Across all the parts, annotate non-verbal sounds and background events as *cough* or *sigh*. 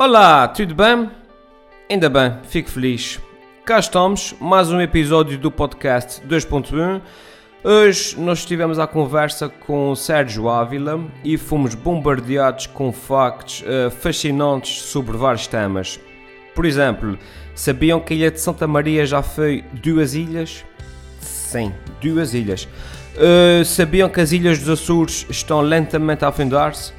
Olá, tudo bem? Ainda bem, fico feliz. Cá estamos, mais um episódio do podcast 2.1. Hoje nós estivemos à conversa com o Sérgio Ávila e fomos bombardeados com factos uh, fascinantes sobre vários temas. Por exemplo, sabiam que a ilha de Santa Maria já foi duas ilhas? Sim, duas ilhas. Uh, sabiam que as ilhas dos Açores estão lentamente a afundar-se?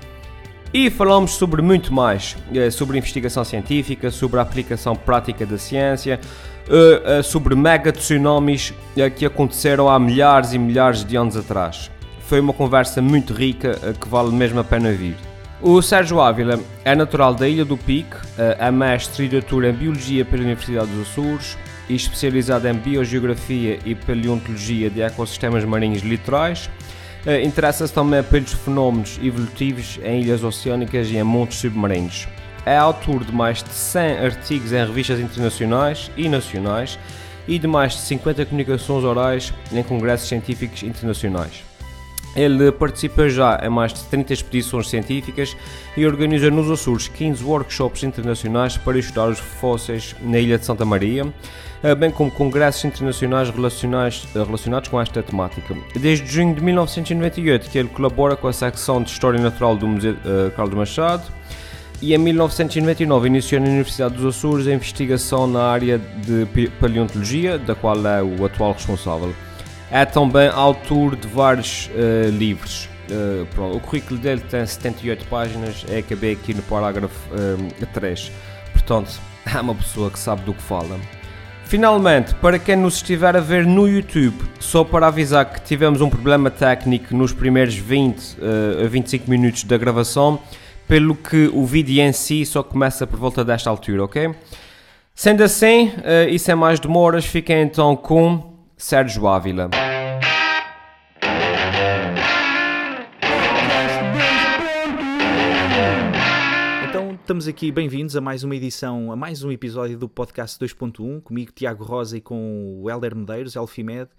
E falamos sobre muito mais, uh, sobre investigação científica, sobre a aplicação prática da ciência, uh, sobre mega tsunamis que aconteceram há milhares e milhares de anos atrás. Foi uma conversa muito rica que vale mesmo a pena vir. O Sérgio Ávila é natural da Ilha do Pique, é mestre e doutor em Biologia pela Universidade dos Açores, e especializado em Biogeografia e Paleontologia de Ecossistemas Marinhos Litorais. Uh, Interessa-se também pelos fenómenos evolutivos em ilhas oceânicas e em montes submarinos. É autor de mais de 100 artigos em revistas internacionais e nacionais e de mais de 50 comunicações orais em congressos científicos internacionais. Ele participa já em mais de 30 expedições científicas e organiza nos Açores 15 workshops internacionais para estudar os fósseis na Ilha de Santa Maria, eh, bem como congressos internacionais eh, relacionados com esta temática. Desde junho de 1998 que ele colabora com a secção de História Natural do Museu uh, Carlos Machado e em 1999 iniciou na Universidade dos Açores a investigação na área de paleontologia, da qual é o atual responsável. É também autor de vários uh, livros. Uh, o currículo dele tem 78 páginas, é acabei aqui no parágrafo uh, 3. Portanto, *laughs* é uma pessoa que sabe do que fala. Finalmente, para quem nos estiver a ver no YouTube, só para avisar que tivemos um problema técnico nos primeiros 20 a uh, 25 minutos da gravação, pelo que o vídeo em si só começa por volta desta altura, ok? Sendo assim, uh, e sem mais demoras, fiquem então com Sérgio Ávila. Estamos aqui, bem-vindos a mais uma edição, a mais um episódio do podcast 2.1, comigo Tiago Rosa e com o Helder Medeiros, Elfimed.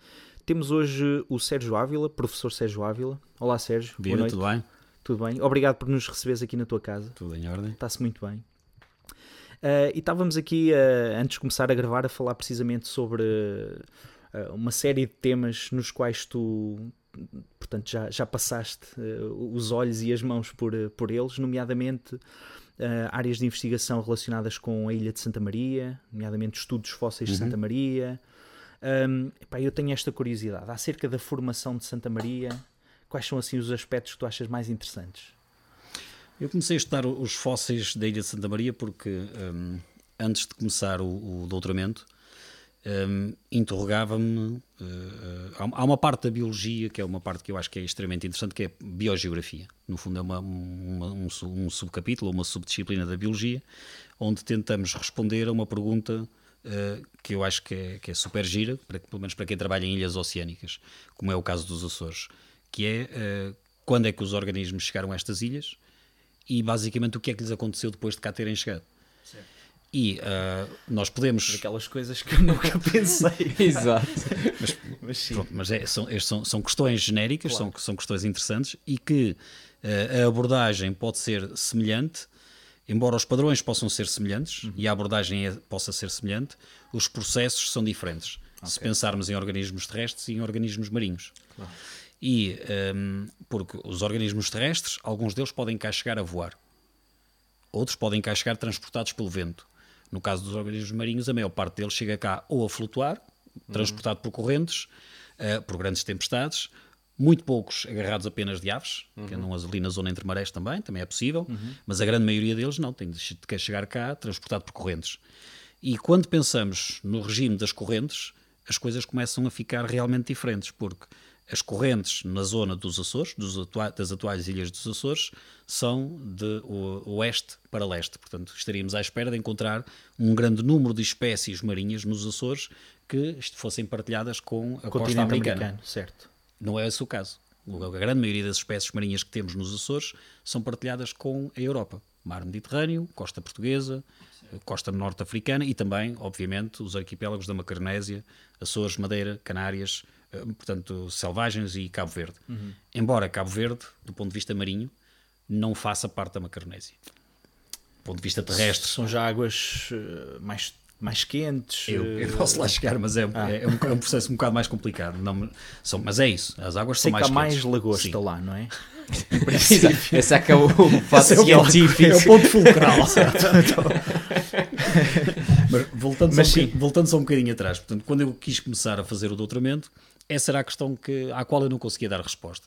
Temos hoje o Sérgio Ávila, professor Sérgio Ávila. Olá Sérgio, Viva, boa noite. tudo bem? Tudo bem, obrigado por nos receberes aqui na tua casa. Tudo em ordem. Está-se muito bem. Uh, e estávamos aqui, uh, antes de começar a gravar, a falar precisamente sobre uh, uma série de temas nos quais tu, portanto, já, já passaste os olhos e as mãos por, por eles, nomeadamente áreas de investigação relacionadas com a Ilha de Santa Maria, nomeadamente estudos fósseis uhum. de Santa Maria. Um, epá, eu tenho esta curiosidade acerca da formação de Santa Maria. Quais são assim os aspectos que tu achas mais interessantes? Eu comecei a estudar os fósseis da Ilha de Santa Maria porque um, antes de começar o, o doutoramento um, interrogava-me. Uh, há uma parte da biologia que é uma parte que eu acho que é extremamente interessante, que é biogeografia. No fundo, é uma, uma, um, um subcapítulo, uma subdisciplina da biologia, onde tentamos responder a uma pergunta uh, que eu acho que é, que é super gira, para, pelo menos para quem trabalha em ilhas oceânicas, como é o caso dos Açores, que é uh, quando é que os organismos chegaram a estas ilhas e basicamente o que é que lhes aconteceu depois de cá terem chegado. Certo. E uh, nós podemos. Aquelas coisas que eu nunca *laughs* pensei. Exato. mas, mas, pronto, mas é, são, são, são questões genéricas, claro. são, são questões interessantes e que uh, a abordagem pode ser semelhante, embora os padrões possam ser semelhantes uhum. e a abordagem é, possa ser semelhante, os processos são diferentes. Okay. Se pensarmos em organismos terrestres e em organismos marinhos. Claro. E um, porque os organismos terrestres, alguns deles podem cá chegar a voar, outros podem cá chegar transportados pelo vento no caso dos organismos marinhos, a maior parte deles chega cá ou a flutuar, transportado por correntes, uh, por grandes tempestades, muito poucos agarrados apenas de aves, uhum. que andam ali na zona entre marés também, também é possível, uhum. mas a grande maioria deles não, tem de chegar cá transportado por correntes. E quando pensamos no regime das correntes, as coisas começam a ficar realmente diferentes, porque as correntes na zona dos Açores, dos atua das atuais ilhas dos Açores, são de oeste para leste. Portanto, estaríamos à espera de encontrar um grande número de espécies marinhas nos Açores que fossem partilhadas com a costa americana. Certo. Não é esse o caso. A grande maioria das espécies marinhas que temos nos Açores são partilhadas com a Europa. Mar Mediterrâneo, costa portuguesa, costa norte-africana e também, obviamente, os arquipélagos da Macaronésia, Açores, Madeira, Canárias, portanto, selvagens e Cabo Verde. Uhum. Embora Cabo Verde, do ponto de vista marinho, não faça parte da Macaronésia. ponto de vista terrestre. São já águas uh, mais, mais quentes. Eu, eu, posso lá chegar, mas é, ah. é, um, é, um, processo um bocado mais complicado. Não, são, mas é isso, as águas Sei são mais que há mais lagosta Sim. lá, não é? *laughs* Esse é que é o fato é científico. É o ponto fulcral. *laughs* mas voltando, mas só um voltando só um bocadinho atrás, portanto, quando eu quis começar a fazer o doutoramento, essa era a questão que, à qual eu não conseguia dar resposta.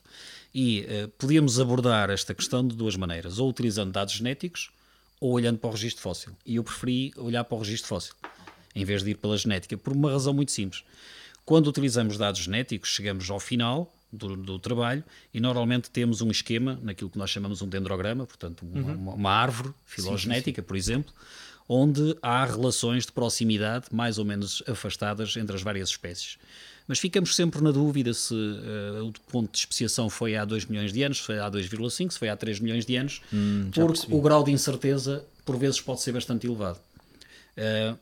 E uh, podíamos abordar esta questão de duas maneiras, ou utilizando dados genéticos, ou olhando para o registro fóssil. E eu preferi olhar para o registro fóssil, em vez de ir pela genética, por uma razão muito simples. Quando utilizamos dados genéticos, chegamos ao final do, do, trabalho e normalmente temos um esquema, naquilo que nós chamamos um dendrograma, portanto, uma, uhum. uma árvore filogenética, sim, sim. por exemplo, onde há relações de proximidade mais ou menos afastadas entre as várias espécies. Mas ficamos sempre na dúvida se uh, o ponto de especiação foi há 2 milhões de anos, se foi há 2,5, se foi há 3 milhões de anos, hum, porque percebi. o grau de incerteza por vezes pode ser bastante elevado. Uh,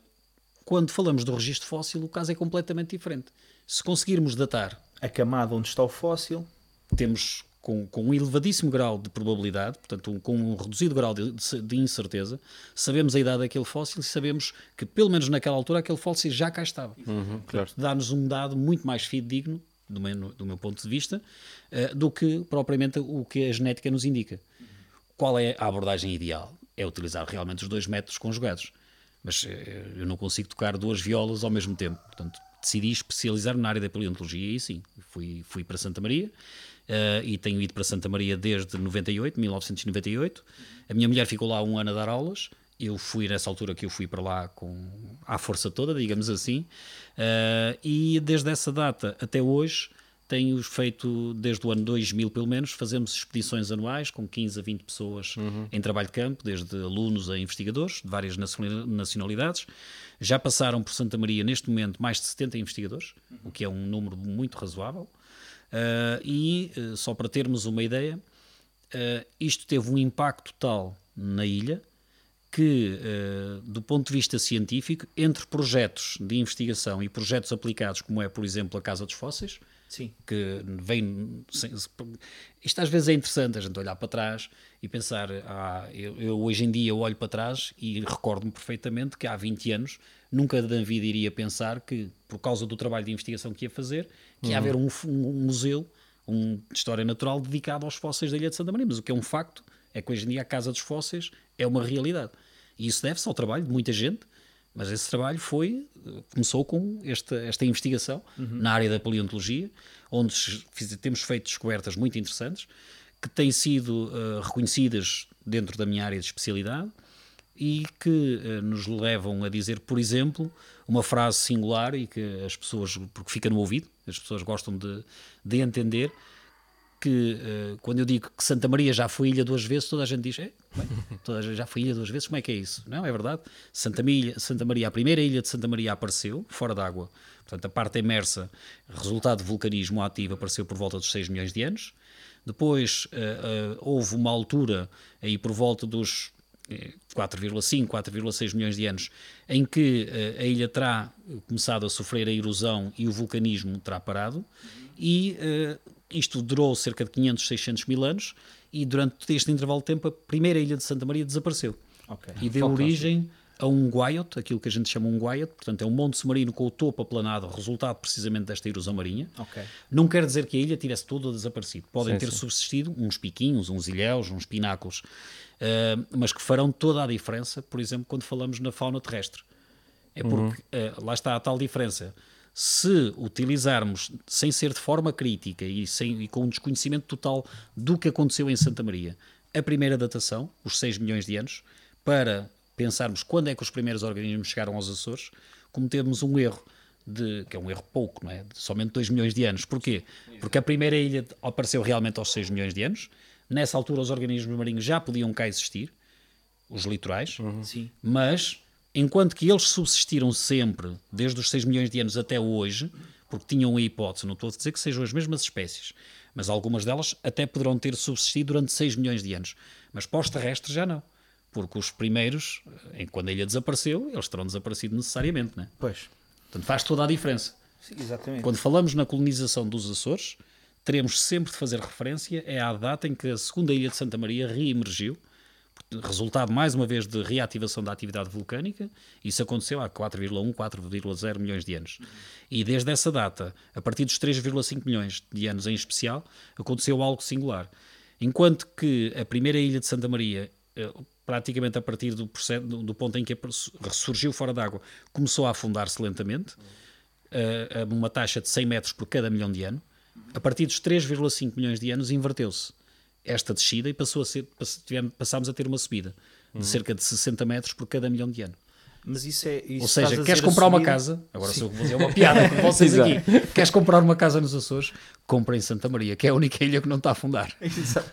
quando falamos do registro fóssil, o caso é completamente diferente. Se conseguirmos datar a camada onde está o fóssil, temos com, com, um elevadíssimo grau de probabilidade, portanto, um, com um reduzido grau de, de, incerteza, sabemos a idade daquele fóssil e sabemos que, pelo menos naquela altura, aquele fóssil já cá estava. Uhum, claro. Dá-nos um dado muito mais fidedigno, do meu, do meu ponto de vista, uh, do que propriamente o que a genética nos indica. Qual é a abordagem ideal? É utilizar realmente os dois métodos conjugados. Mas uh, eu não consigo tocar duas violas ao mesmo tempo. Portanto, decidi especializar na área da paleontologia e sim, fui, fui para Santa Maria Uh, e tenho ido para Santa Maria desde 98, 1998. A minha mulher ficou lá um ano a dar aulas. Eu fui nessa altura que eu fui para lá com à força toda, digamos assim. Uh, e desde essa data até hoje tenho feito, desde o ano 2000 pelo menos, fazemos expedições anuais com 15 a 20 pessoas uhum. em trabalho de campo, desde alunos a investigadores de várias nacionalidades. Já passaram por Santa Maria, neste momento, mais de 70 investigadores, uhum. o que é um número muito razoável. Uh, e, uh, só para termos uma ideia, uh, isto teve um impacto tal na ilha que, do ponto de vista científico, entre projetos de investigação e projetos aplicados, como é, por exemplo, a Casa dos Fósseis, Sim. que vem. Isto às vezes é interessante a gente olhar para trás e pensar. Ah, eu, eu hoje em dia olho para trás e recordo-me perfeitamente que há 20 anos nunca na vida iria pensar que, por causa do trabalho de investigação que ia fazer, que ia uhum. haver um, um, museu um, de história natural dedicado aos fósseis da Ilha de Santa Maria. Mas o que é um facto é que hoje em dia a Casa dos Fósseis é uma realidade. E isso deve-se ao trabalho de muita gente, mas esse trabalho foi começou com esta, esta investigação uhum. na área da paleontologia, onde temos feito descobertas muito interessantes, que têm sido uh, reconhecidas dentro da minha área de especialidade e que uh, nos levam a dizer, por exemplo, uma frase singular e que as pessoas, porque fica no ouvido, as pessoas gostam de, de entender, que uh, quando eu digo que Santa Maria já foi ilha duas vezes, toda a gente diz, é, bem, toda a gente já foi ilha duas vezes, como é que é isso? Não, é verdade. Santa, Maria, Santa Maria, a primeira ilha de Santa Maria apareceu fora d'água, portanto a parte emersa, resultado de vulcanismo ativo, apareceu por volta dos 6 milhões de anos. Depois uh, uh, houve uma altura aí por volta dos 4,5, 4,6 milhões de anos, em que uh, a ilha terá começado a sofrer a erosão e o vulcanismo terá parado, e uh, isto durou cerca de 500, 600 mil anos, e durante este intervalo de tempo a primeira ilha de Santa Maria desapareceu. Okay. E deu origem a um guaiot, aquilo que a gente chama um guaiot, portanto é um monte submarino com o topo aplanado, resultado precisamente desta erosão marinha. Okay. Não quer dizer que a ilha tivesse toda desaparecido. Podem sim, ter sim. subsistido uns piquinhos, uns ilhéus, uns pináculos, uh, mas que farão toda a diferença, por exemplo, quando falamos na fauna terrestre. É porque uhum. uh, lá está a tal diferença. Se utilizarmos sem ser de forma crítica e, sem, e com um desconhecimento total do que aconteceu em Santa Maria, a primeira datação, os 6 milhões de anos, para pensarmos quando é que os primeiros organismos chegaram aos Açores, cometemos um erro de, que é um erro pouco, não é? De somente 2 milhões de anos. Porquê? Porque a primeira ilha apareceu realmente aos 6 milhões de anos. Nessa altura os organismos marinhos já podiam cá existir, os litorais, uhum. mas enquanto que eles subsistiram sempre, desde os 6 milhões de anos até hoje, porque tinham a hipótese, não estou a dizer que sejam as mesmas espécies, mas algumas delas até poderão ter subsistido durante 6 milhões de anos, mas pós-terrestres já não porque os primeiros, em quando a ilha desapareceu, eles terão desaparecido necessariamente, né? Pois. Portanto, faz toda a diferença. Sim, exatamente. Quando falamos na colonização dos Açores, teremos sempre de fazer referência é à data em que a segunda ilha de Santa Maria reemergiu, resultado, mais uma vez, de reativação da atividade vulcânica. Isso aconteceu há 4,1, 4,0 milhões de anos. E desde essa data, a partir dos 3,5 milhões de anos em especial, aconteceu algo singular. Enquanto que a primeira ilha de Santa Maria, eh, praticamente a partir do, do ponto em que ressurgiu fora d'água, começou a afundar-se lentamente, a, a uma taxa de 100 metros por cada milhão de anos. A partir dos 3,5 milhões de anos, inverteu-se esta descida e passou a ser, passámos a ter uma subida de cerca de 60 metros por cada milhão de anos. Mas isso é. Isso Ou seja, queres comprar uma casa, agora Sim. sou vou fazer uma piada *laughs* com vocês aqui. Queres comprar uma casa nos Açores? Compra em Santa Maria, que é a única ilha que não está a afundar.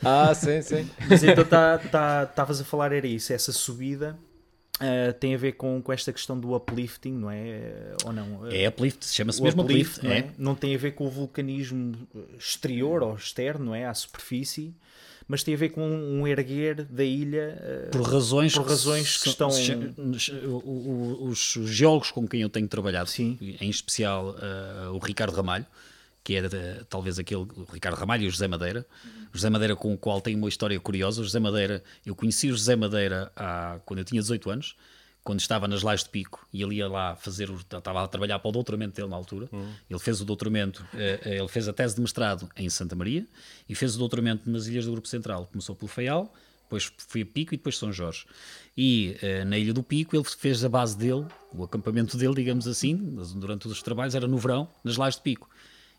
ah, sim, sim. Mas então estavas tá, tá, a falar, era isso, essa subida. Uh, tem a ver com, com esta questão do uplifting, não é? Ou não? É uplift, chama-se mesmo uplift, uplift, não é? Não tem a ver com o vulcanismo exterior ou externo, não é? À superfície, mas tem a ver com um erguer da ilha uh, por razões, por razões que, que estão. Os, os, geólogos com quem eu tenho trabalhado, Sim. em especial uh, o Ricardo Ramalho, que era uh, talvez aquele, o Ricardo Ramalho e o José Madeira. O José Madeira, com o qual tenho uma história curiosa. O José Madeira, eu conheci o José Madeira há, quando eu tinha 18 anos quando estava nas Lais de Pico e ele ia lá fazer, estava a trabalhar para o doutoramento dele na altura. Uhum. Ele fez o doutoramento, eh, ele fez a tese de mestrado em Santa Maria e fez o doutoramento nas Ilhas do Grupo Central. Começou pelo Faial, depois foi a Pico e depois São Jorge. E uh, na Ilha do Pico ele fez a base dele, o acampamento dele, digamos assim, durante os trabalhos, era no verão, nas Lais de Pico.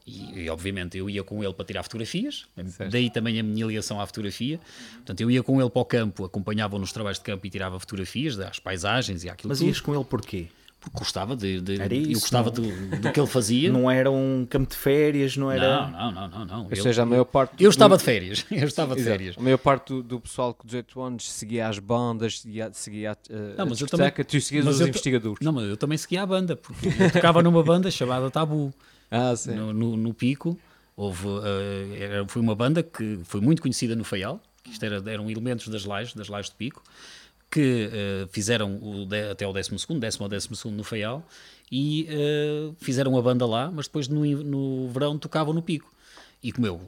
E, e, obviamente eu ia com ele para tirar fotografias, certo. daí também a minha ligação à fotografia. Portanto, eu ia com ele para o campo, acompanhava-o nos trabalhos de campo e tirava fotografias das paisagens e aquilo Mas tudo. ias com ele porquê? Porque gostava de, de era isso, eu gostava do, do, que ele fazia. *laughs* Não era um campo de férias, não era. Não, não, não, não. Ou seja, a maior parte. Eu, *laughs* eu estava de férias. Eu estava de férias. A maior parte do, do, pessoal com 18 anos seguia as bandas, seguia, seguia a, não, mas a discoteca, tu seguias os investigadores. Não, mas eu também seguia a banda, porque eu tocava numa banda chamada Tabu. Ah. No, no, no Pico. Houve, uh, era, foi uma banda que foi muito conhecida no Faial, isto era, eram elementos das lajes, das lajes de pico, que uh, fizeram o de, até o 12 º décimo ou 12 º no Faial, e uh, fizeram a banda lá, mas depois no, no verão tocavam no pico. E como eu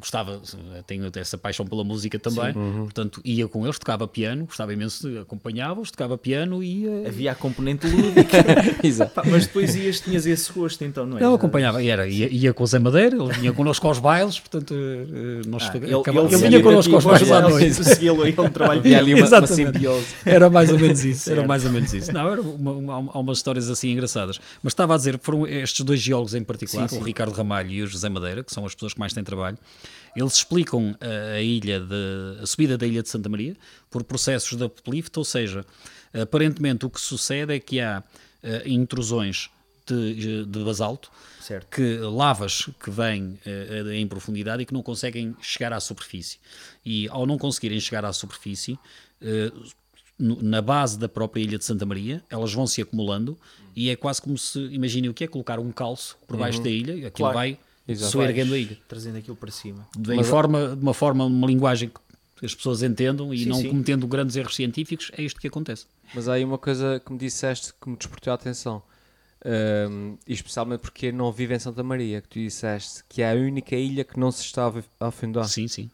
gostava, tenho essa paixão pela música também, uhum. portanto ia com eles, tocava piano, gostava imenso, acompanhava-os, tocava piano e. Uh... Havia a componente lúdica. *laughs* Exato. Mas depois ias, tinhas esse gosto, então, não é? Não, acompanhava, era, ia, ia com o Zé Madeira, ele vinha connosco aos bailes, portanto, uh, nós ah, ele, ele, ele vinha connosco aos bailes à *laughs* noite. Um de ali uma, uma simbiose. Era mais ou menos isso, era mais ou menos isso. Não, era uma, uma, há umas histórias assim engraçadas. Mas estava a dizer, foram estes dois geólogos em particular, sim, sim. o Ricardo Ramalho e o José Madeira, que são as pessoas que mais têm trabalho, eles explicam a, a ilha de, a subida da ilha de Santa Maria por processos de uplift, ou seja, aparentemente o que sucede é que há uh, intrusões de, de basalto, certo. que lavas que vêm uh, em profundidade e que não conseguem chegar à superfície. E ao não conseguirem chegar à superfície, uh, na base da própria ilha de Santa Maria, elas vão se acumulando e é quase como se, imaginem o que é, colocar um calço por baixo uhum. da ilha, aquilo claro. vai Exato. soerguendo a ilha. Trazendo aquilo para cima. De, Mas, forma, de uma forma, uma linguagem que as pessoas entendam e sim, não sim. cometendo grandes erros científicos, é isto que acontece. Mas há aí uma coisa que me disseste que me despertou a atenção. Um, especialmente porque não vive em Santa Maria, que tu disseste que é a única ilha que não se está a afundar. Sim, sim.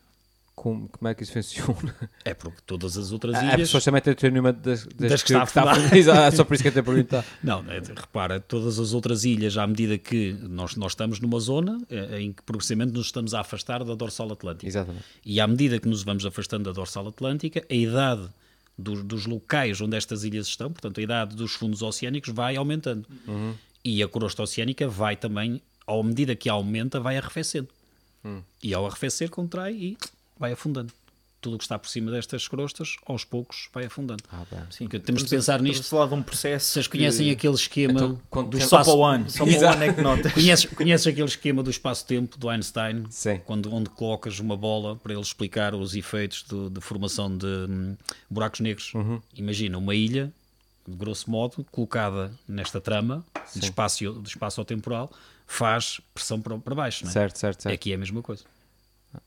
Como, como é que isso funciona? É porque todas as outras ilhas. As pessoas também têm nenhuma das, das, das que, que, está a está *laughs* Só por isso que eu te perguntar. Não, é, repara, todas as outras ilhas, à medida que nós, nós estamos numa zona é, em que progressivamente nos estamos a afastar da dorsal atlântica. Exatamente. E à medida que nos vamos afastando da dorsal atlântica, a idade dos, dos locais onde estas ilhas estão, portanto, a idade dos fundos oceânicos vai aumentando. Uhum. E a crosta oceânica vai também, à medida que aumenta, vai arrefecendo. Hum. E ao arrefecer, contrai e vai afundando. Tudo o que está por cima destas crostas, aos poucos, vai afundando. Ah, Sim, temos de pensar nisto. Estamos a falar de um processo. Vocês conhecem que... aquele esquema então, do espaço... Só para o ano, só para o ano é que notas. Conheces, conheces aquele esquema do espaço-tempo do Einstein? Sim. Quando, onde colocas uma bola para ele explicar os efeitos de, de formação de hum, buracos negros. Uhum. Imagina uma ilha, de grosso modo, colocada nesta trama de espaço, de espaço temporal, faz pressão para, para baixo. Não é? Certo, certo, certo. Aqui é a mesma coisa.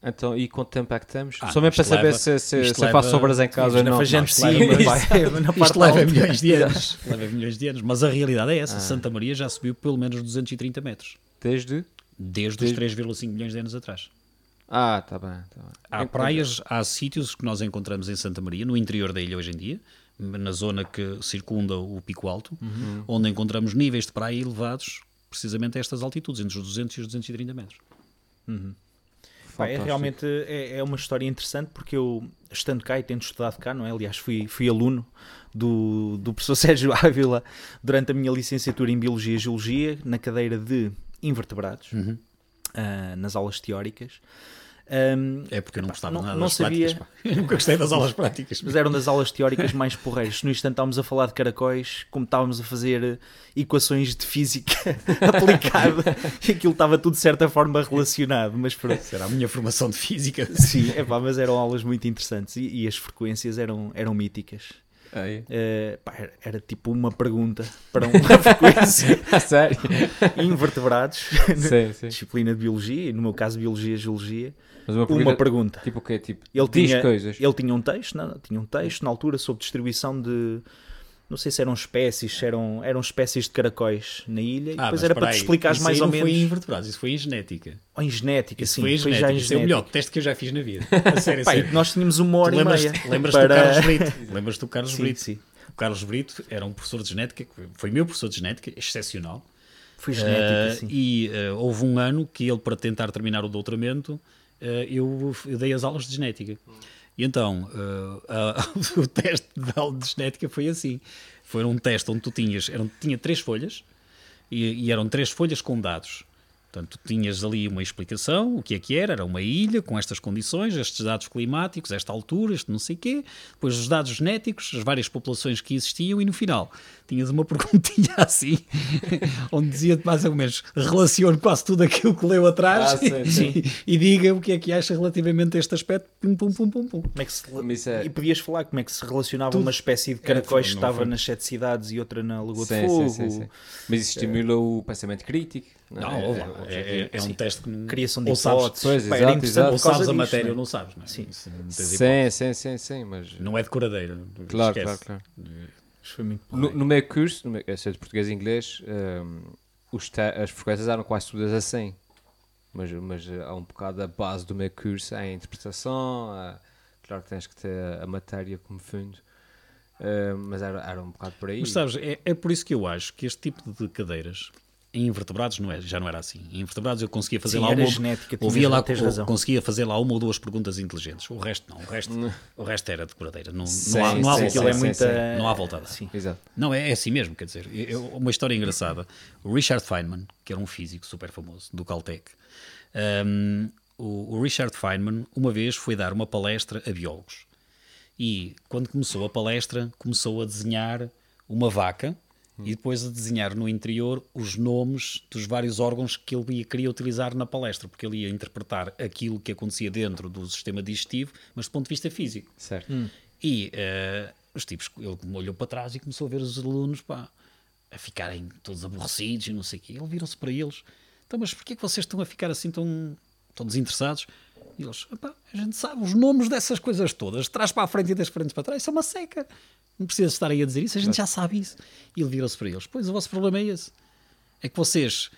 Então, e quanto tempo é que temos? Ah, Só mesmo para saber leva, se, se, se leva, faço sobras em casa ou não. não isto sim, isto *laughs* leva milhões de anos. leva milhões de anos. Mas a realidade é essa. Ah. Santa Maria já subiu pelo menos 230 metros. Desde? Desde, Desde... os 3,5 milhões de anos atrás. Ah, tá bem. Tá bem. Há praias, há sítios que nós encontramos em Santa Maria, no interior da ilha hoje em dia, na zona que circunda o Pico Alto, Uhum. onde encontramos níveis de praia elevados precisamente a estas altitudes, entre os 200 e os 230 metros. Pá, é realmente é, é uma história interessante porque eu, estando cá e tendo estudado cá, não é? Aliás, fui, fui aluno do, do professor *laughs* Sérgio Ávila durante a minha licenciatura em Biologia e Geologia, na cadeira de invertebrados, Uhum. ah, nas aulas teóricas. Ahm, É porque eu não gostava não- nada não das sabia- práticas. pá. *laughs* Eu nunca gostei das aulas práticas. mas eram das aulas teóricas mais porreiras. No instante estávamos a falar de caracóis, como estávamos a fazer equações de física *laughs* aplicada, e aquilo estava tudo de certa forma relacionado, mas pronto. Era a minha formação de física. Sim, epá, mas eram aulas muito interessantes e, e as frequências eram, eram míticas. Eh, pá, era, era tipo uma pergunta para uma *laughs* frequência sério? invertebrados, sim, sim. disciplina de biologia, no meu caso biologia e geologia, Mas uma uma pergunta, pergunta. tipo o quê? Tipo, Ele diz tinha, coisas. ele tinha um texto, não, tinha um texto na altura sobre distribuição de não sei se eram espécies, se eram, eram espécies de caracóis na ilha, e Ah, depois mas era para espera te aí, explicares isso mais aí ou menos. foi em invertebrados, isso foi em genética. Ou em genética, Isso sim, foi em foi genética. já em Isso é o genética. melhor teste que eu já fiz na vida. *laughs* A sério, e sério. nós tínhamos uma hora Tu e lembras, meia. lembras para... do Carlos Brito? *laughs* Lembras do Carlos Sim, Brito? sim. O Carlos Brito era um professor de genética, foi meu professor de genética, excepcional. Foi genética, Eh, sim. e eh, houve um ano que ele, para tentar terminar o doutoramento, eu, eu dei as aulas de genética. E então, eh, a- *laughs* o teste de aula de genética foi assim. Foi um teste onde tu tinhas, eram, tinha três folhas, e, e eram três folhas com dados. Portanto, tu tinhas ali uma explicação, o que é que era, era uma ilha com estas condições, estes dados climáticos, esta altura, este não sei quê, depois os dados genéticos, as várias populações que existiam e no final tinhas uma *laughs* perguntinha assim, onde dizia-te mais ou menos, relacione quase tudo aquilo que leu atrás Ah, sim, *laughs* sim. e, e diga o que é que acha relativamente a este aspecto, pum, pum, pum, pum, pum. Como é que se... É- E podias falar como é que se relacionava Tudo. uma espécie de caracóis que estava nas sete cidades e outra na Lagoa de Sim, Fogo. sim, sim, sim. Mas isso estimula o pensamento crítico. Não, é? É lá, é, é- é um teste que não- Criação de ou sabes- hipóteses. Pois, Pá, exato, era interessante exato. Ou sabes a matéria não ou é? não sabes, não é? Sim. Isso não. Sim, sim, sim, sim, mas... Não é decoradeira. Claro, claro, esquece. claro. Isto foi muito No, no meu curso, no meu, eu sei de português e inglês, hum, os te- as frequências eram quase todas a 100. Mas, mas eh, há um bocado a base do meu curso é a interpretação, há- claro que tens que ter a matéria como fundo, hum, mas era, era um bocado por aí. Mas sabes, é, é por isso que eu acho que este tipo de cadeiras em invertebrados não é, já não era assim. Em invertebrados eu conseguia fazer Sim, lá uma, genética, ouvia lá, razão. conseguia fazer lá uma ou duas perguntas inteligentes. O resto não, o resto, o resto era decoradeira. Não, Sim, não há, não há sim, volta sim, a Aquilo é muita... Não há volta a dar. Sim. Exato. Não, é, é assim mesmo, quer dizer, eu- uma história engraçada. O Richard Feynman, que era um físico super famoso do Caltech, hum, o, o Richard Feynman uma vez foi dar uma palestra a biólogos. E quando começou a palestra, começou a desenhar uma vaca e depois a desenhar no interior os nomes dos vários órgãos que ele ia- queria utilizar na palestra, porque ele ia interpretar aquilo que acontecia dentro do sistema digestivo, mas do ponto de vista físico. Certo. E eh, os tipos, ele olhou para trás e começou a ver os alunos pá, a ficarem todos aborrecidos e não sei o quê. Ele virou-se para eles: então, mas porquê que vocês estão a ficar assim tão, tão desinteressados? E eles: "Epá, a gente sabe os nomes dessas coisas todas, de trás para a frente e das frentes para trás, isso é uma seca. Não precisa estar aí a dizer isso, a gente já sabe isso. E ele virou-se para eles: pois o vosso problema é esse. É que vocês,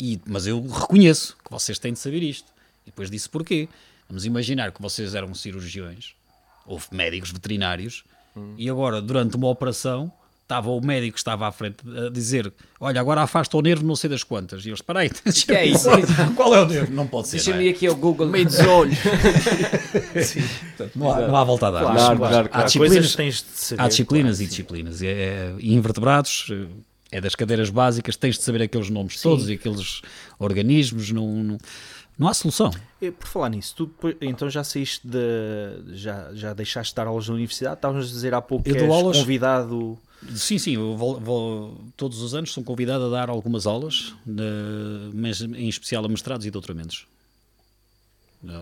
e, mas eu reconheço que vocês têm de saber isto. E depois disse porquê. Vamos imaginar que vocês eram cirurgiões ou médicos veterinários e agora, durante uma operação, estava o médico que estava à frente a dizer: Olha, agora afasta o nervo, não sei das quantas. E eles: Espera aí, que é isso? *laughs* qual é o nervo? Não pode ser. Deixa-me é? ir aqui ao Google. Meio dos olhos. *laughs* não, há, não há volta a dar. Claro, claro, claro. claro, Há disciplinas tens de saber. Há disciplinas claro, e disciplinas. E, é- e invertebrados é das cadeiras básicas, tens de saber aqueles nomes todos e aqueles organismos. Não, não, não há solução. Eh, Por falar nisso, tu então já saíste de. Já, já deixaste de dar aulas na universidade? Estávamos a dizer há pouco Eu que és aulas- convidado. Sim, sim, vou, vou- todos os anos sou convidado a dar algumas aulas, na- mas em especial a mestrados e doutoramentos.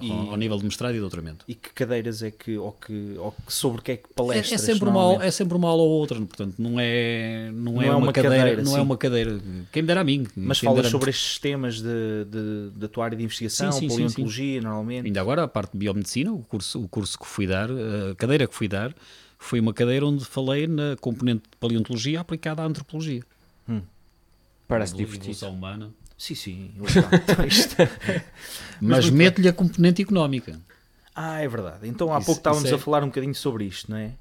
E- Ao, ao nível de mestrado e doutoramento. E que cadeiras é que. Ou que, ou que sobre o que é que É, palestras? é sempre uma, é sempre uma aula ou outra, portanto, não é, não é, é uma, uma cadeira, cadeira, não sim. é uma cadeira. Quem me dera a mim. Mas falas sobre estes temas de, de- da tua área de investigação, sim, sim, paleontologia, normalmente. Ainda agora, a parte de biomedicina, o curso, o curso que fui dar, a cadeira que fui dar, foi uma cadeira onde falei na componente de paleontologia aplicada à antropologia. Parece a divertido. humana. Sim, sim. *laughs* mas mete-lhe a componente económica. Ah, é verdade. Então há isso, pouco estávamos é... a falar um bocadinho sobre isto, não é?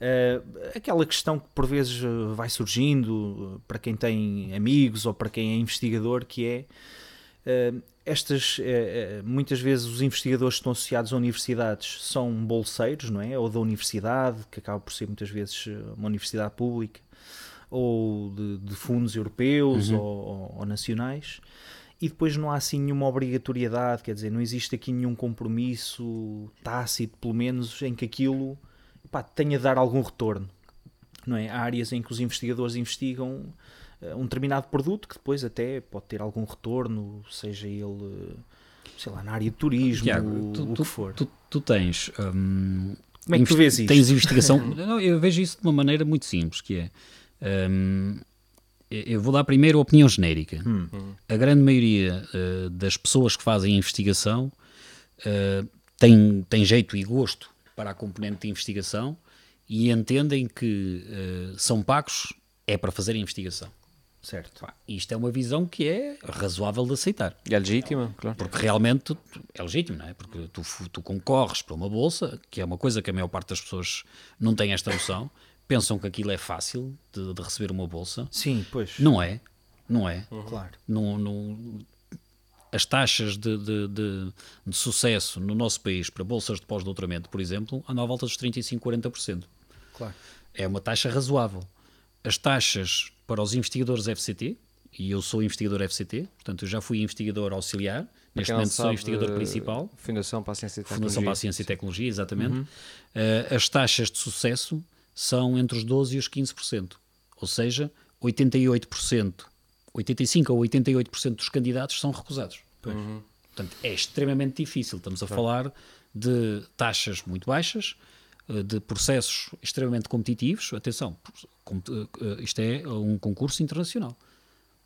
Uh, aquela questão que por vezes eh, vai surgindo uh, para quem tem amigos ou para quem é investigador, que é estas muitas vezes os investigadores que estão associados a universidades são bolseiros, não é? Ou da universidade, que acaba por ser muitas vezes uma universidade pública, ou de, de fundos europeus uhum. ou, ou, nacionais e depois não há assim nenhuma obrigatoriedade, quer dizer, não existe aqui nenhum compromisso tácito, pelo menos, em que aquilo pá, tenha de dar algum retorno. Não é? Há áreas em que os investigadores investigam um determinado produto que depois até pode ter algum retorno, seja ele, sei lá, na área de turismo, Tiago, tu, o tu, que for. Tu, tu tens. Um, Como é que tu vês isso? Tens investigação. *laughs* não, eu vejo isso de uma maneira muito simples, que é. Um, eu vou dar primeiro a opinião genérica. Hum. A grande maioria uh, das pessoas que fazem investigação uh, tem, tem jeito e gosto para a componente de investigação e entendem que uh, são pagos é para fazer a investigação. Certo. isto é uma visão que é razoável de aceitar. É legítima, claro. Porque realmente é legítimo, não é? Porque tu, tu concorres para uma bolsa, que é uma coisa que a maior parte das pessoas não tem esta noção, pensam que aquilo é fácil de, de receber uma bolsa. Sim, pois. Não é. Não é. Uhum. Claro. Não, não, as taxas de, de, de, de, sucesso no nosso país para bolsas de pós-doutoramento, por exemplo, andam à volta dos 35, 40%. Claro. É uma taxa razoável. As taxas para os investigadores FCT, e eu sou investigador FCT, portanto eu já fui investigador auxiliar, neste momento sou investigador principal. Fundação para a Ciência e Tecnologia. Fundação para a Ciência e Tecnologia, exatamente. Uhum. Uh, as taxas de sucesso são entre os 12% e os 15%. Ou seja, 88%, 85% ou 88% dos candidatos são recusados. Uhum. Portanto, é extremamente difícil. Estamos a claro. falar de taxas muito baixas, eh, de processos extremamente competitivos. Atenção, eh, isto é um concurso internacional.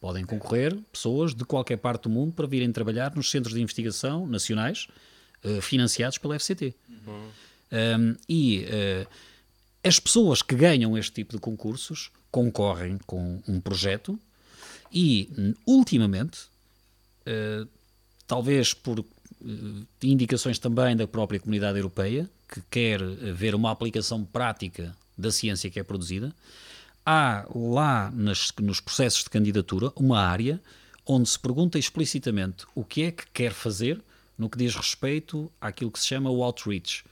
Podem concorrer pessoas de qualquer parte do mundo para virem trabalhar nos centros de investigação nacionais eh, financiados pela FCT. Uhum. Um, e uh, as pessoas que ganham este tipo de concursos concorrem com um projeto e, ultimamente, uh, talvez por indicações também da própria comunidade europeia, que quer ver uma aplicação prática da ciência que é produzida, há lá nas, nos processos de candidatura uma área onde se pergunta explicitamente o que é que quer fazer no que diz respeito àquilo que se chama o outreach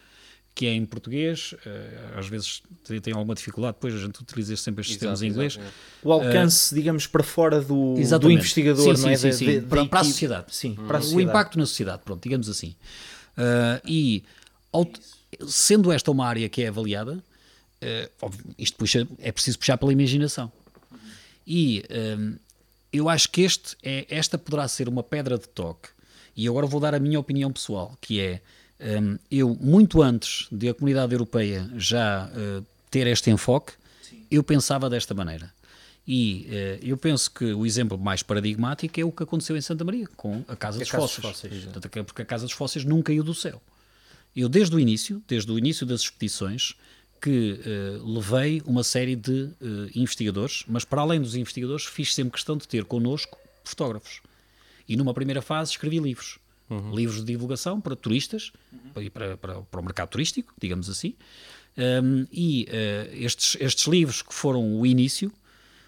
que é em português, uh, às vezes tem, alguma dificuldade, depois a gente utiliza sempre estes exato, termos em inglês. O alcance, uh, digamos, para fora do, do investigador, sim, não é? Sim, sim, de, para, para, a sociedade. Sim, para a sociedade. O impacto na sociedade, pronto, digamos assim. Uh, e ao, sendo esta uma área que é avaliada, óbvio, isto puxa, é preciso puxar pela imaginação. E eu acho que este é, esta poderá ser uma pedra de toque, e agora vou dar a minha opinião pessoal, que é um, eu, muito antes de a comunidade europeia já uh, ter este enfoque, Sim. eu pensava desta maneira. E uh, eu penso que o exemplo mais paradigmático é o que aconteceu em Santa Maria, com a Casa, dos, casa fósseis. dos Fósseis. Portanto, é porque a Casa dos Fósseis nunca caiu do céu. Eu, desde o início, desde o início das expedições, que uh, levei uma série de investigadores, mas para além dos investigadores, fiz sempre questão de ter connosco fotógrafos. E numa primeira fase escrevi livros uhum. livros de divulgação para turistas uhum. e para, para, para, o mercado turístico, digamos assim. Um, e uh, estes, estes livros que foram o início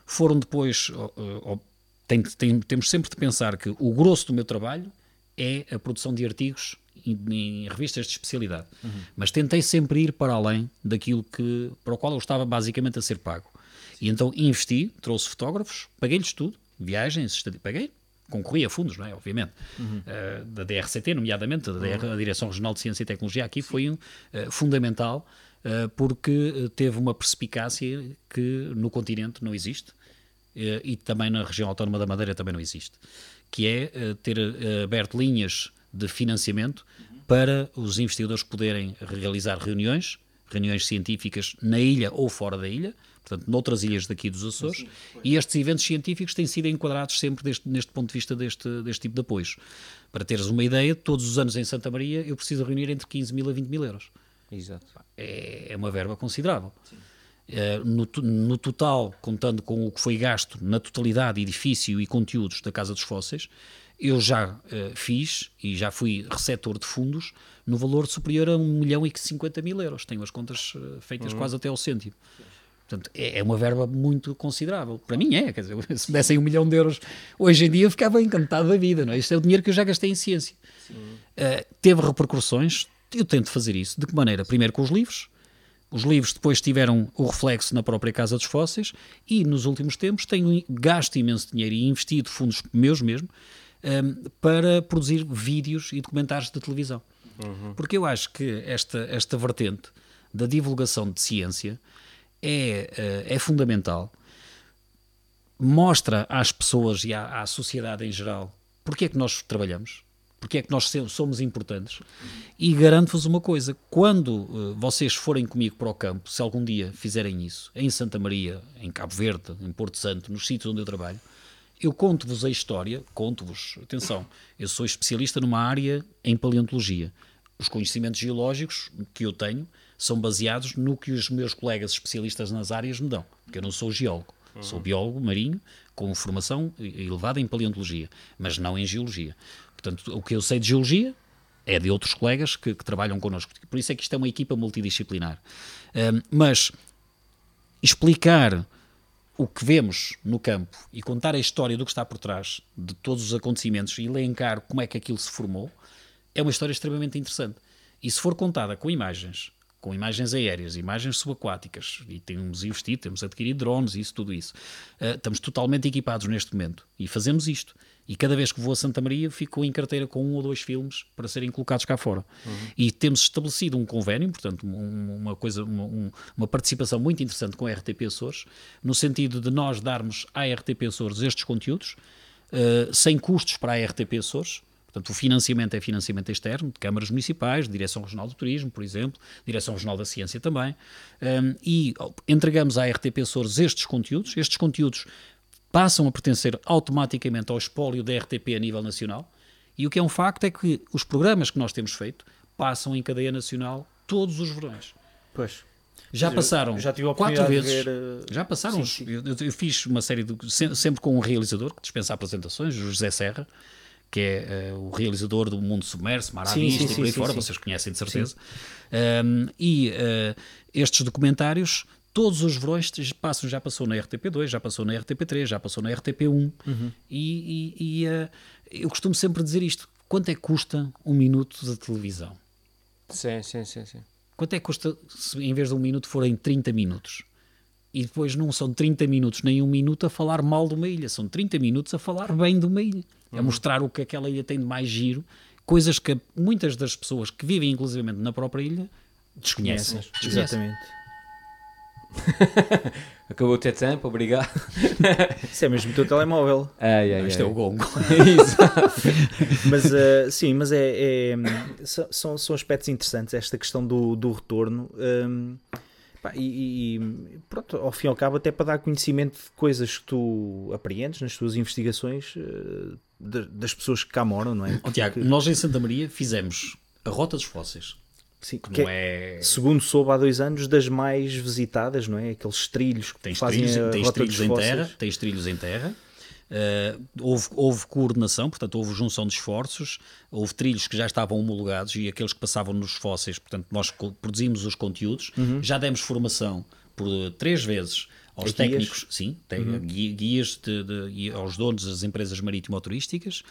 foram depois. Uh, tem, tem, temos sempre de pensar que o grosso do meu trabalho é a produção de artigos em, em revistas de especialidade. Uhum. Mas tentei sempre ir para além daquilo que, para o qual eu estava basicamente a ser pago. E então investi, trouxe fotógrafos, paguei-lhes tudo, viagens, paguei, concorria a fundos, não é? Obviamente, uhum. uh, da DRCT, nomeadamente, da DR, a Direção Regional de Ciência e Tecnologia, aqui foi um, uh, fundamental uh, porque teve uma perspicácia que no continente não existe e também na região autónoma da Madeira também não existe, que é ter aberto linhas de financiamento para os investidores poderem realizar reuniões, reuniões científicas na ilha ou fora da ilha, portanto, noutras ilhas daqui dos Açores, Sim, e estes eventos científicos têm sido enquadrados sempre deste, neste ponto de vista deste, deste tipo de apoios. Para teres uma ideia, todos os anos em Santa Maria eu preciso reunir entre 15 mil a 20 mil euros. Exato. É, é uma verba considerável. Uh, no, no, total, contando com o que foi gasto na totalidade, edifício e conteúdos da Casa dos Fósseis, eu já uh, fiz e já fui receptor de fundos no valor superior a 1 milhão e 50 mil euros. Tenho as contas uh, feitas uhum. quase até ao cêntimo. Portanto, é, é uma verba muito considerável. Para mim é, quer dizer, *laughs* se me dessem um milhão de euros hoje em dia eu ficava encantado da vida, não é? Isto é o dinheiro que eu já gastei em ciência. Uh, teve repercussões, eu tento fazer isso. De que maneira? Primeiro com os livros. Os livros depois tiveram o reflexo na própria Casa dos Fósseis e nos últimos tempos tenho gasto imenso dinheiro e investido fundos meus mesmo um, ehm, para produzir vídeos e documentários de televisão. Uhum. Porque eu acho que esta, esta vertente da divulgação de ciência é, eh, é fundamental, mostra às pessoas e à, à sociedade em geral porque é que nós trabalhamos, porque é que nós somos importantes. E garanto-vos uma coisa: quando uh, vocês forem comigo para o campo, se algum dia fizerem isso, em Santa Maria, em Cabo Verde, em Porto Santo, nos sítios onde eu trabalho, eu conto-vos a história, conto-vos, atenção, eu sou especialista numa área em paleontologia. Os conhecimentos geológicos que eu tenho são baseados no que os meus colegas especialistas nas áreas me dão, porque eu não sou geólogo, uhum. sou biólogo marinho com formação elevada em paleontologia, mas não em geologia. Portanto, o que eu sei de geologia é de outros colegas que, que trabalham connosco. Por isso é que isto é uma equipa multidisciplinar. Um, mas explicar o que vemos no campo e contar a história do que está por trás de todos os acontecimentos e elencar como é que aquilo se formou é uma história extremamente interessante. E se for contada com imagens, com imagens aéreas, imagens subaquáticas, e temos investido, temos adquirido drones isso, tudo isso. Uh, estamos totalmente equipados neste momento e fazemos isto. E cada vez que vou a Santa Maria, fico em carteira com um ou dois filmes para serem colocados cá fora. Uhum. E temos estabelecido um convênio, portanto, uma coisa, uma, uma, participação muito interessante com a RTP Açores, no sentido de nós darmos à RTP Açores estes conteúdos, uh, sem custos para a RTP Açores, Portanto, o financiamento é financiamento externo, de câmaras municipais, Direção Regional do Turismo, por exemplo, Direção Regional da Ciência também, um, e entregamos à RTP Açores estes conteúdos. Estes conteúdos passam a pertencer automaticamente ao espólio da RTP a nível nacional, e o que é um facto é que os programas que nós temos feito passam em cadeia nacional todos os verões. Pois. Já passaram já quatro vezes. Ver, uh... Já passaram. Sim, sim. Eu, eu, fiz uma série de. sempre com um realizador que dispensa apresentações, o José Serra, que é uh, o realizador do Mundo Submerso, Mar à Vista e por aí fora, vocês conhecem de certeza. Um, e uh, estes documentários, todos os verões passam, já passou na RTP2, já passou na RTP3, já passou na RTP1. Uhum. E, e, e uh, eu costumo sempre dizer isto: quanto é que custa um minuto de televisão? Sim, sim, sim. sim. Quanto é que custa se em vez de um minuto forem 30 minutos? E depois não são 30 minutos nem um minuto a falar mal de uma ilha, são 30 minutos a falar bem de uma ilha uhum. a mostrar o que aquela ilha tem de mais giro, coisas que muitas das pessoas que vivem inclusivamente na própria ilha desconhecem. desconhecem. Exatamente. *laughs* Acabou o teu tempo, obrigado. *laughs* Isso é mesmo o teu telemóvel. Ai, ai, Isto é o gongo. *laughs* mas uh, sim, mas é, é, são, são aspectos interessantes esta questão do, do retorno. Um, e, e, pronto, ao fim e ao cabo, até para dar conhecimento de coisas que tu apreendes nas tuas investigações uh, de, das pessoas que cá moram, não é? Oh, Tiago, nós em Santa Maria fizemos a Rota dos Fósseis. Sim, que não é, é... Segundo soube há dois anos, das mais visitadas, não é? Aqueles trilhos que tens fazem trilhos, a tens Rota trilhos dos em Fósseis. terra, Tens trilhos em terra Uh, houve, houve, coordenação, portanto, houve junção de esforços, houve trilhos que já estavam homologados e aqueles que passavam nos fósseis, portanto, nós produzimos os conteúdos, uhum. já demos formação por três vezes aos técnicos, guias? sim, tem, uhum. guias de, de, aos donos das empresas marítimo-turísticas,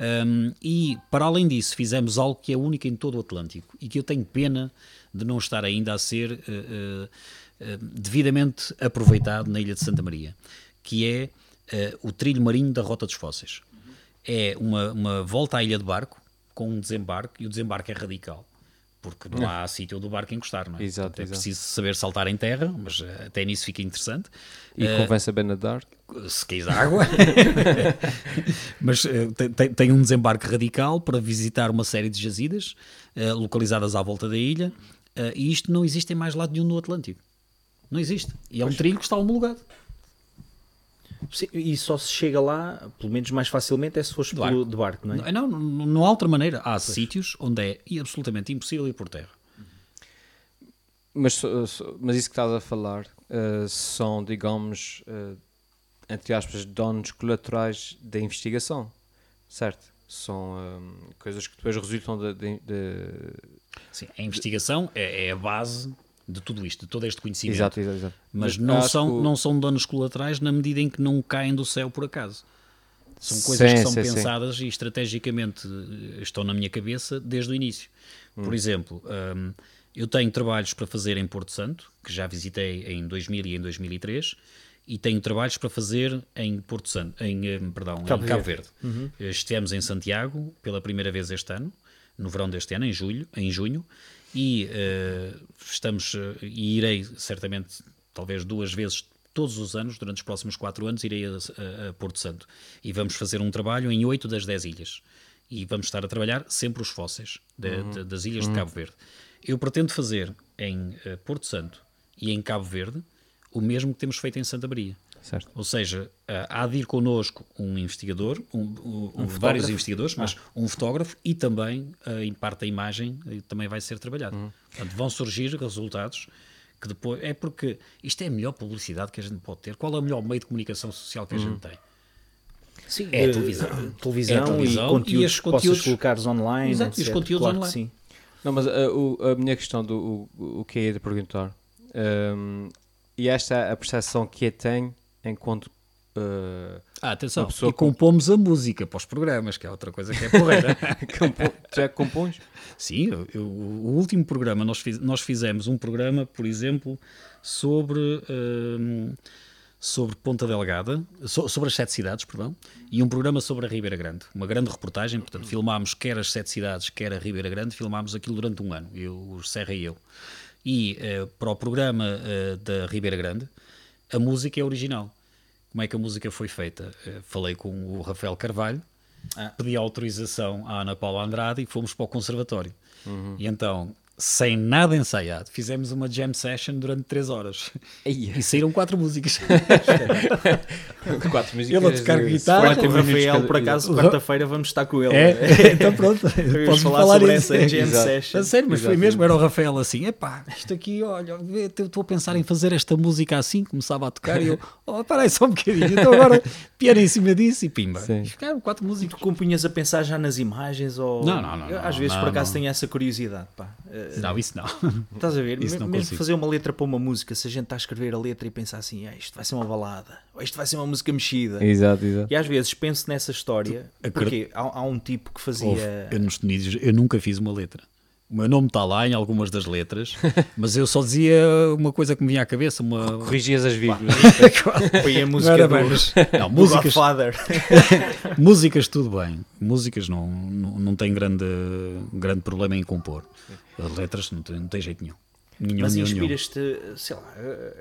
um, e para além disso, fizemos algo que é único em todo o Atlântico e que eu tenho pena de não estar ainda a ser uh, uh, devidamente aproveitado na Ilha de Santa Maria, que é uh, o trilho marinho da Rota dos Fósseis. Uhum. É uma, uma volta à ilha de barco, com um desembarque, e o desembarque é radical porque não há *laughs* sítio do barco encostar, não é? Exato, Portanto, é exato. preciso saber saltar em terra, mas eh, até nisso fica interessante. E uh, convém saber nadar? Se quis água. *laughs* *laughs* mas uh, tem, tem, um desembarque radical para visitar uma série de jazidas uh, localizadas à volta da ilha, e isto não existe em mais lado nenhum no Atlântico. Não existe. E é pois. um trilho que está homologado. E só se chega lá, pelo menos mais facilmente, é se fores de barco, de barco não é? Não, não, não há outra maneira. Há pois. sítios onde é absolutamente impossível ir por terra. Mas, mas isso que estás a falar, uh, são, digamos, uh, entre aspas, donos colaterais da investigação, certo? São um, coisas que depois resultam de. de, de... Sim, a investigação é, é, a base de tudo isto, de todo este conhecimento. Exato, exato, exato. Mas, Mas não são, que... não são danos colaterais na medida em que não caem do céu por acaso. São coisas sim, que são sim, pensadas sim. e estrategicamente estão na minha cabeça desde o início. Hum. Por exemplo, um, eu tenho trabalhos para fazer em Porto Santo, que já visitei em 2000 e em 2003, e tenho trabalhos para fazer em Porto Santo, em, eh, perdão, Cabo em Cabo Verde. Verde. Uhum. Estivemos em Santiago pela primeira vez este ano, no verão deste ano, em julho, em junho, e uh, estamos e irei certamente talvez duas vezes todos os anos, durante os próximos quatro anos, irei a, a, a Porto Santo. E vamos fazer um trabalho em oito das dez ilhas. E vamos estar a trabalhar sempre os fósseis de, uhum. de, das ilhas uhum. de Cabo Verde. Eu pretendo fazer em uh, Porto Santo e em Cabo Verde o mesmo que temos feito em Santa Maria. Certo. Ou seja, uh, há de ir connosco um investigador, um, um, um vários investigadores, mas ah. um fotógrafo e também, uh, em parte da imagem, também vai ser trabalhado. Uhum. Portanto, vão surgir resultados que depois. É porque isto é a melhor publicidade que a gente pode ter. Qual é o melhor meio de comunicação social que a gente uhum. tem? Sim, é a televisão. televisão, é a televisão e conteúdos, e os conteúdos colocares online. Exato, e os conteúdos claro online. Sim. Não, mas o, a minha questão do o, o que é de perguntar, um, e esta é a percepção que eu tenho enquanto. Uh, ah, atenção, pessoa e compomos a música para os programas, que é outra coisa que é porreira. *laughs* Já compões? Sim, eu, eu, o último programa, nós, fiz, nós fizemos um programa, por exemplo, sobre. Uh, sobre Ponta Delgada, sobre as sete cidades, perdão, e um programa sobre a Ribeira Grande. Uma grande reportagem, portanto, filmámos quer as sete cidades, quer a Ribeira Grande, filmámos aquilo durante um ano, eu, o Serra e eu. E uh, para o programa uh, da Ribeira Grande, a música é original. Como é que a música foi feita? Uh, falei com o Rafael Carvalho, ah. pedi autorização à Ana Paula Andrade e fomos para o conservatório. Uhum. E então sem nada ensaiado, fizemos uma jam session durante 3 horas. Eia. E saíram quatro músicas. *laughs* quatro músicas. Ele a tocar guitarra. O Rafael, por acaso, quarta-feira vamos estar com ele. É? *laughs* então pronto, posso falar, falar sobre isso. essa jam Exato. session. A sério, mas Exato. foi mesmo, era o Rafael assim, epá, isto aqui, olha, estou a pensar em fazer esta música assim, começava a tocar e eu, oh, aí só um bocadinho, então agora piano em cima disso e pimba. Sim. E ficaram quatro músicas. E tu compunhas a pensar já nas imagens ou... Não, não, não. Eu, às não, vezes, não, por acaso, não. tenho essa curiosidade, pá. Não, isso não. *laughs* Estás a ver? Isso Mesmo fazer uma letra para uma música, se a gente está a escrever a letra e pensar assim, ah, isto vai ser uma balada, ou isto vai ser uma música mexida. Exato, exato. E às vezes penso nessa história, porque há, há um tipo que fazia. Ouve, eu nos Tunísios, eu nunca fiz uma letra. O meu nome está lá em algumas das letras, *laughs* mas eu só dizia uma coisa que me vinha à cabeça. Uma... Corrigias as vírgulas. *laughs* Foi a música do, não, músicas, músicas tudo bem. Músicas não, não, não tem grande, grande problema em compor. As letras não tem, não tem jeito nenhum. Nenhum, Mas inspiras-te, sei lá,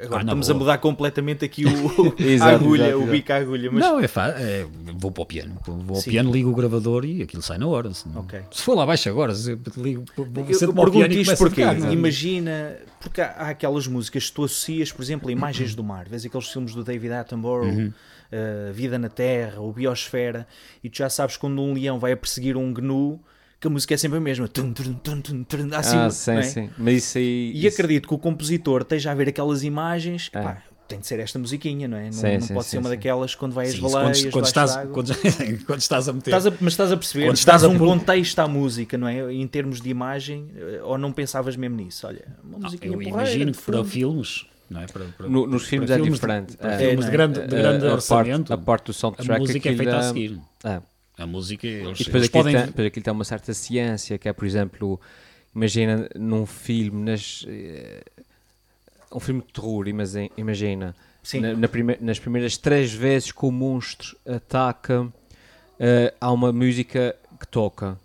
agora ah, estamos boa. a mudar completamente aqui o, *laughs* exato, a agulha, exato, o bico à agulha. Mas... Não, é é, vou para o piano, vou ao Sim. piano, ligo o gravador e aquilo sai na hora. Se, okay. se for lá abaixo agora, ligo, eu, eu pergunto isto porque tocar, imagina, porque há, há, aquelas músicas que tu associas, por exemplo, a imagens do mar, vês aqueles filmes do David Attenborough, uhum. uh, Vida na Terra, o Biosfera, e tu já sabes quando um leão vai a perseguir um gnu que a música é sempre a mesma. Tum, tum, tum, tum, tum, assim, ah, sim, é? sim. Mas isso aí, e isso... acredito que o compositor esteja a ver aquelas imagens. É. Pá, tem de ser esta musiquinha, não é? Não, sim, não sim, pode sim, ser uma daquelas quando vai às baleias, quando, quando estás, *laughs* quando, quando, estás a meter. Estás a, mas estás a perceber, quando estás a um contexto à música, não é? Em termos de imagem, eh, ou não pensavas mesmo nisso? Olha, uma musiquinha Eu imagino que para filmes. Não é? para, para, no, nos filmes é filmes, diferente. Para, é, filmes de grande, de grande a, orçamento, a parte, a parte do soundtrack. A música é feita a seguir. É. A música, eles, e depois aquilo, podem... tem, depois aquilo tem uma certa ciência, que é, por exemplo, imagina num filme, nas, uh, um filme de terror, imagina, na, na prime, nas primeiras três vezes que o monstro ataca, uh, há uma música que toca.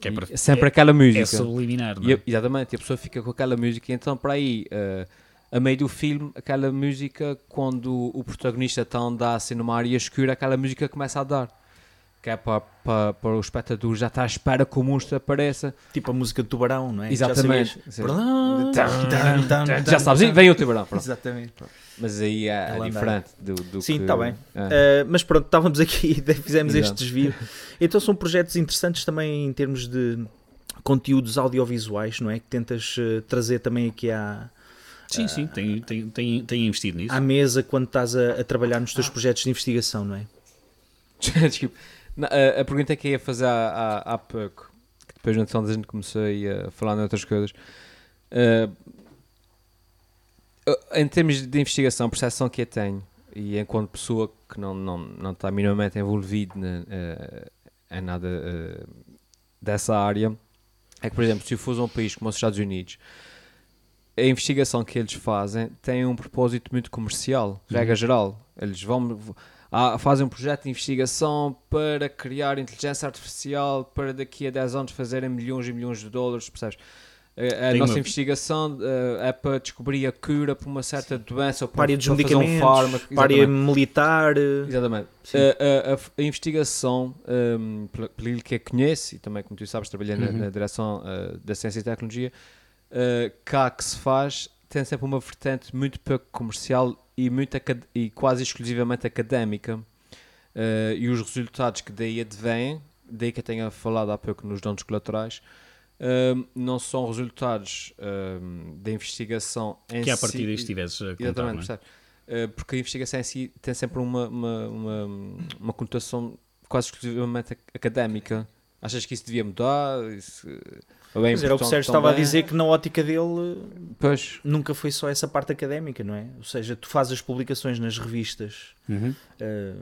Que é para, sempre é, aquela música. É subliminar, não é? E, exatamente, e a pessoa fica com aquela música, então para aí... Uh, a meio do filme, aquela música, quando o protagonista está a andar assim numa área escura, aquela música começa a dar que é para, para, para o espectador já está à espera que o monstro apareça. Tipo a música do tubarão, não é? Exatamente. Já, já sabes, vem o tubarão. Pronto. Exatamente. Mas aí é, é diferente do, do Sim, está bem. É. Uh, mas pronto, estávamos aqui *laughs* e fizemos Exato. este desvio. Então são projetos interessantes também em termos de conteúdos audiovisuais, não é? Que tentas uh, trazer também aqui à, Sim, sim, tem, tem, tem, tem investido nisso. à mesa quando estás a, a trabalhar nos teus projetos de investigação, não é? *laughs* Desculpe. A, a pergunta que eu ia fazer há, há, há pouco, que depois na edição da gente comecei a falar em outras coisas. eh, em termos de investigação, a percepção que eu tenho, e enquanto pessoa que não, não, não está minimamente envolvido na- eh, em nada eh, dessa área, é que, por exemplo, se fores a um país como os Estados Unidos, a investigação que eles fazem tem um propósito muito comercial, regra geral. Eles vão ah, fazem um projeto de investigação para criar inteligência artificial para daqui a 10 anos fazerem milhões e milhões de dólares, percebes? A, a nossa uma- investigação eh, é para descobrir a cura para uma certa doença ou para, Para fazer um fármaco. para militar. eh, Exatamente. Sim. A, a- a- investigação, um, pela- pelo que eu conheço, e também, como tu sabes, trabalhei na, Uhum. na direção uh, da ciência e tecnologia, uh, cá que se faz, tem sempre uma vertente muito pouco comercial e, muito e quase exclusivamente académica. Uh, e os resultados que daí advêm, daí que eu tenha falado há pouco nos danos colaterais, um, não são resultados um, da investigação em que a si- partir disto estivesse a contar, não é? Uh, porque a investigação em si tem sempre uma, uma, uma, uma conotação quase exclusivamente ac- académica. Achas que isso devia mudar? Isso, uh, ou é Mas era o que o Sérgio estava a também? dizer que na ótica dele Pois, nunca foi só essa parte académica, não é? Ou seja, tu fazes as publicações nas revistas Uhum. eh,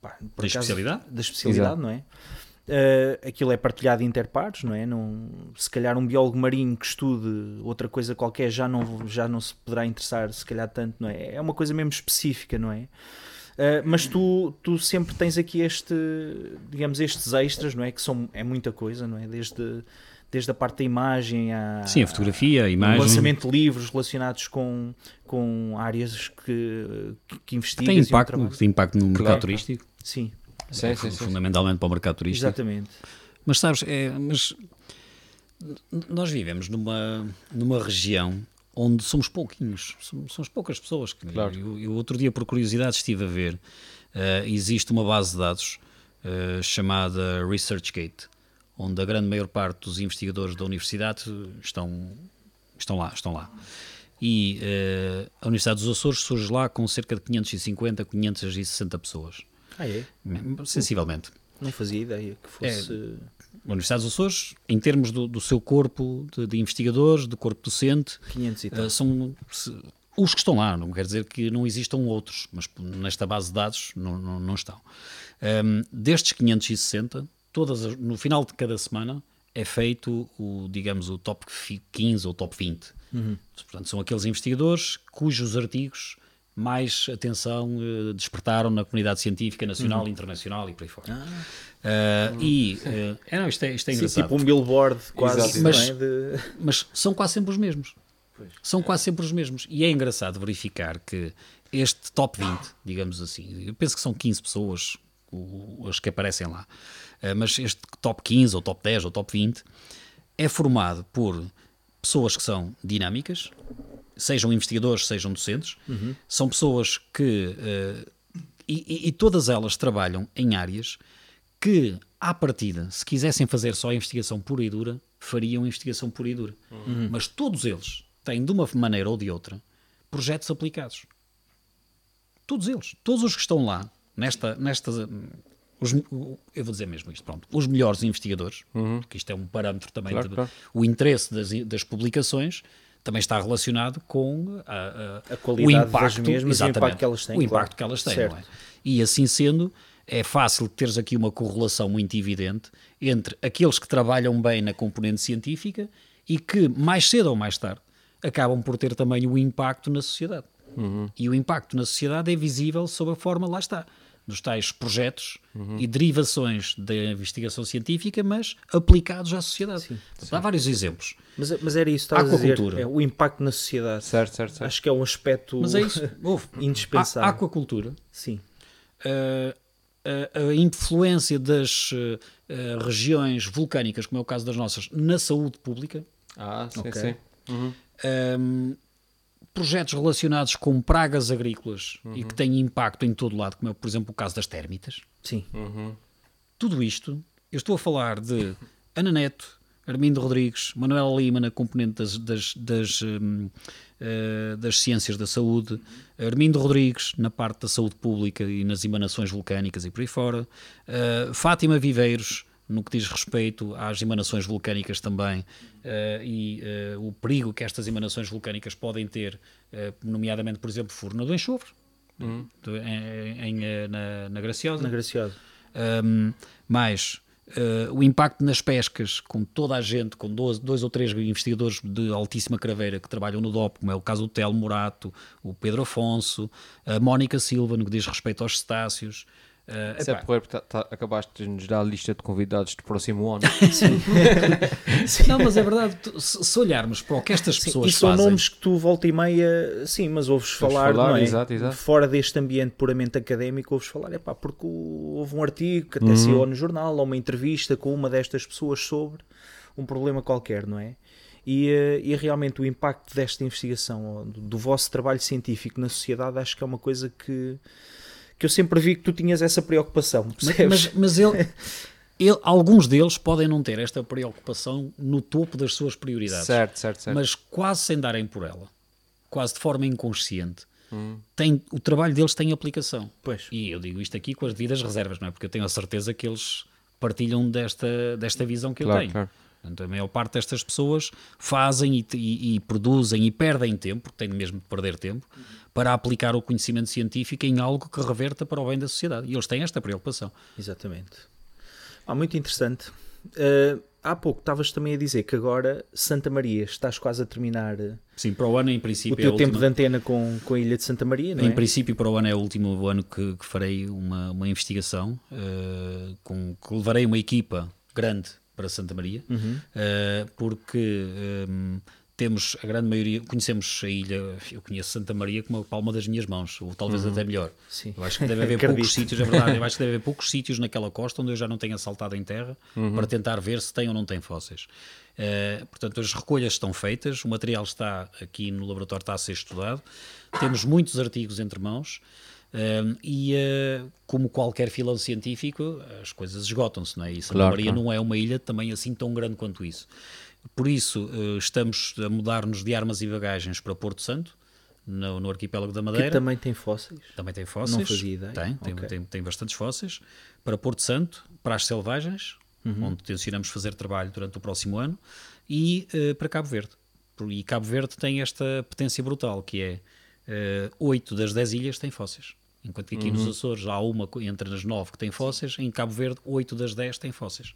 pá, por Da acaso, especialidade? da especialidade, Exato. não é? Eh, aquilo é partilhado interpares, não é? Não, se calhar um biólogo marinho que estude outra coisa qualquer já não, já não se poderá interessar, se calhar tanto, não é? É uma coisa mesmo específica, não é? Eh, mas tu, tu sempre tens aqui este, digamos, estes extras, não é? Que são, é muita coisa, não é? Desde, desde a parte da imagem à, Sim, a fotografia, a o imagem. lançamento de livros relacionados com, com áreas que, que, investigas Tem um impacto, tem impacto no mercado Claro. turístico, Sim, sim, sim, sim. fundamentalmente para o mercado turístico. exatamente. Mas sabes, é, mas nós vivemos numa, numa região onde somos pouquinhos, somos, somos poucas pessoas. que- Claro. Eu, eu outro dia, por curiosidade, estive a ver, eh, existe uma base de dados eh, chamada ResearchGate, onde a grande maior parte dos investigadores da universidade estão, estão lá, estão lá. E eh, a Universidade dos Açores surge lá com cerca de 550, 560 pessoas, Ah, é? sensivelmente. Não fazia ideia que fosse. A Universidade dos Açores, em termos do, do seu corpo de, de investigadores, do corpo docente, 500 e tal. eh, são se- os que estão lá. Não quer dizer que não existam outros, mas nesta base de dados não, não, não estão. Ehm, destes 560, todas as- no final de cada semana é feito o, digamos, o top fi- 15 ou top 20. Portanto, são aqueles investigadores cujos artigos mais atenção eh, despertaram na comunidade científica nacional, internacional e por aí fora. Eh, e eh, é, não, isto é, isto é Sim, engraçado. tipo um billboard quase, Exato. não Mas- é? De... Mas são quase sempre os mesmos. São quase sempre os mesmos. E é engraçado verificar que este top 20, digamos assim, eu penso que são 15 pessoas o- as que aparecem lá, eh, mas este top 15, ou top 10, ou top 20, é formado por pessoas que são dinâmicas, sejam investigadores, sejam docentes, são pessoas que. eh, e, e- e todas elas trabalham em áreas que, à partida, se quisessem fazer só investigação pura e dura, fariam investigação pura e dura. Mas todos eles têm, de uma maneira ou de outra, projetos aplicados. Todos eles. Todos os que estão lá, nesta. nesta os, eu vou dizer mesmo isto, pronto. Os melhores investigadores, que isto é um parâmetro também, Claro, de- claro. o interesse das, das publicações também está relacionado com a, A qualidade o das impacto, mesmas e o exatamente, impacto que elas têm, O impacto claro. que elas têm, Certo. não é? E assim sendo, é fácil teres aqui uma correlação muito evidente entre aqueles que trabalham bem na componente científica e que, mais cedo ou mais tarde, acabam por ter também o impacto na sociedade. E o impacto na sociedade é visível sob a forma, lá está, dos tais projetos e derivações da investigação científica, mas aplicados à sociedade. Dá vários exemplos. Mas, mas era isso que estás a dizer. Aquacultura. É o impacto na sociedade. certo, certo, certo. Acho que é um aspecto Mas é isso. *laughs* Houve. indispensável. A aquacultura Sim. uh, a, a influência das uh, regiões vulcânicas, como é o caso das nossas, na saúde pública, Ah, sim, Ok. sim. um, projetos relacionados com pragas agrícolas e que têm impacto em todo lado, como é, por exemplo, o caso das térmitas. Sim. Tudo isto, eu estou a falar de Ana Neto, Armindo Rodrigues, Manuel Lima na componente das, das, das, um, uh, das ciências da saúde, Armindo Rodrigues na parte da saúde pública e nas emanações vulcânicas e por aí fora, uh, Fátima Viveiros no que diz respeito às emanações vulcânicas também uh, e o perigo que estas emanações vulcânicas podem ter, nomeadamente, por exemplo, furna do enxofre, uhum. em, em, na, na Graciosa. Na Graciosa. Um, mais Uh, o impacto nas pescas, com toda a gente, com dois, dois ou três investigadores de altíssima craveira que trabalham no DOP, como é o caso do Telmo Morato, o Pedro Afonso, a Mónica Silva, no que diz respeito aos cetáceos, Uh, Isso é porque tá, tá, acabaste de nos dar a lista de convidados do próximo ano. *laughs* Sim. *laughs* sim. Não, mas é verdade, se, se olharmos para o que estas sim, pessoas e são fazem... nomes que tu volta e meia, sim, mas ouves falar, falar não é? exato, exato. fora deste ambiente puramente académico, ouves falar, é pá, porque houve um artigo que até uhum. saiu no jornal, ou uma entrevista com uma destas pessoas sobre um problema qualquer, não é? E, eh, e realmente o impacto desta investigação, do, do vosso trabalho científico na sociedade, acho que é uma coisa que que eu sempre vi que tu tinhas essa preocupação. Percebes? Mas, mas ele, ele, alguns deles podem não ter esta preocupação no topo das suas prioridades. Certo, certo, certo. Mas quase sem darem por ela, quase de forma inconsciente. Hum. Tem, o trabalho deles tem aplicação. Pois. E eu digo isto aqui com as devidas reservas, não é? Porque eu tenho a certeza que eles partilham desta, desta visão que claro, eu tenho. Claro. Portanto, a maior parte destas pessoas fazem e, e, e, produzem e perdem tempo, porque têm mesmo de perder tempo, para aplicar o conhecimento científico em algo que reverta para o bem da sociedade. E eles têm esta preocupação. Exatamente. Ah, muito interessante. Uh, há pouco estavas também a dizer que agora Santa Maria estás quase a terminar. Eh, Sim, para o ano em princípio. O teu é tempo última... de antena com, com a ilha de Santa Maria, não em é? Em princípio, para o ano é o último ano que, que farei uma, uma investigação, uh, com, que levarei uma equipa grande para Santa Maria, uhum. uh, porque um, temos a grande maioria, conhecemos a ilha, eu conheço Santa Maria como a palma das minhas mãos, ou talvez uhum. até melhor. Sim. Eu acho que deve *laughs* haver poucos sítios, é verdade, *laughs* eu acho que deve haver poucos sítios naquela costa onde eu já não tenha saltado em terra uhum. para tentar ver se tem ou não tem fósseis. Uh, portanto, as recolhas estão feitas, o material está aqui no laboratório, está a ser estudado, temos muitos artigos entre mãos. Um, e uh, como qualquer filão científico, as coisas esgotam-se, não é? E Santa claro, Maria claro. não é uma ilha também assim tão grande quanto isso. Por isso, uh, estamos a mudar-nos de armas e bagagens para Porto Santo, no, no, arquipélago da Madeira. Que também tem fósseis? Também tem fósseis. Não fazia ideia. Tem, tem, okay. tem, tem, bastantes fósseis. Para Porto Santo, para as selvagens, uhum. onde tencionamos fazer trabalho durante o próximo ano, e uh, para Cabo Verde. E Cabo Verde tem esta potência brutal, que é uh, 8 das 10 ilhas têm fósseis. Enquanto que aqui uhum. nos Açores há uma entre as nove que tem fósseis, em Cabo Verde, oito das dez têm fósseis.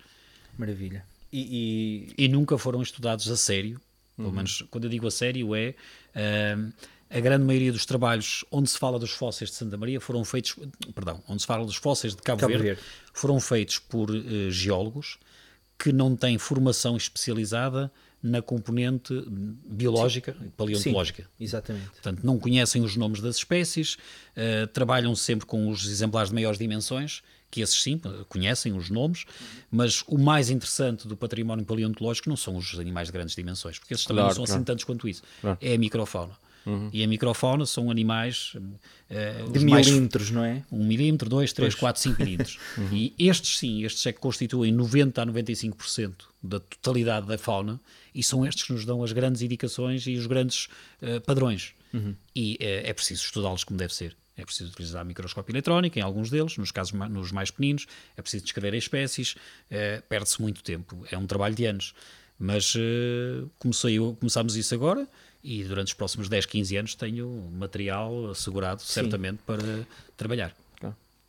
Maravilha. E, e... e nunca foram estudados a sério, pelo uhum. menos quando eu digo a sério, é. Uh, a grande maioria dos trabalhos onde se fala dos fósseis de Santa Maria foram feitos, perdão, onde se fala dos fósseis de Cabo, Cabo Verde, Verde, foram feitos por uh, geólogos que não têm formação especializada na componente biológica e paleontológica. Sim, exatamente. Portanto, não conhecem os nomes das espécies, uh, trabalham sempre com os exemplares de maiores dimensões, que esses sim, conhecem os nomes, mas o mais interessante do património paleontológico não são os animais de grandes dimensões, porque esses também claro, não são assim claro. assim tantos quanto isso. Claro. É a microfauna. Uhum. E a microfauna são animais uh, de milímetros, não é? Um milímetro, dois, três, pois. quatro, cinco milímetros. *laughs* Uhum. E estes sim, estes é que constituem 90 a 95% da totalidade da fauna e são estes que nos dão as grandes indicações e os grandes uh, padrões. Uhum. E uh, é preciso estudá-los como deve ser. É preciso utilizar microscópio eletrónico em alguns deles, nos casos nos mais pequeninos, é preciso descrever as espécies, perde-se muito tempo, é um trabalho de anos. Mas comecei, começámos isso agora, e durante os próximos 10, 15 anos tenho material assegurado, Sim. certamente, para trabalhar.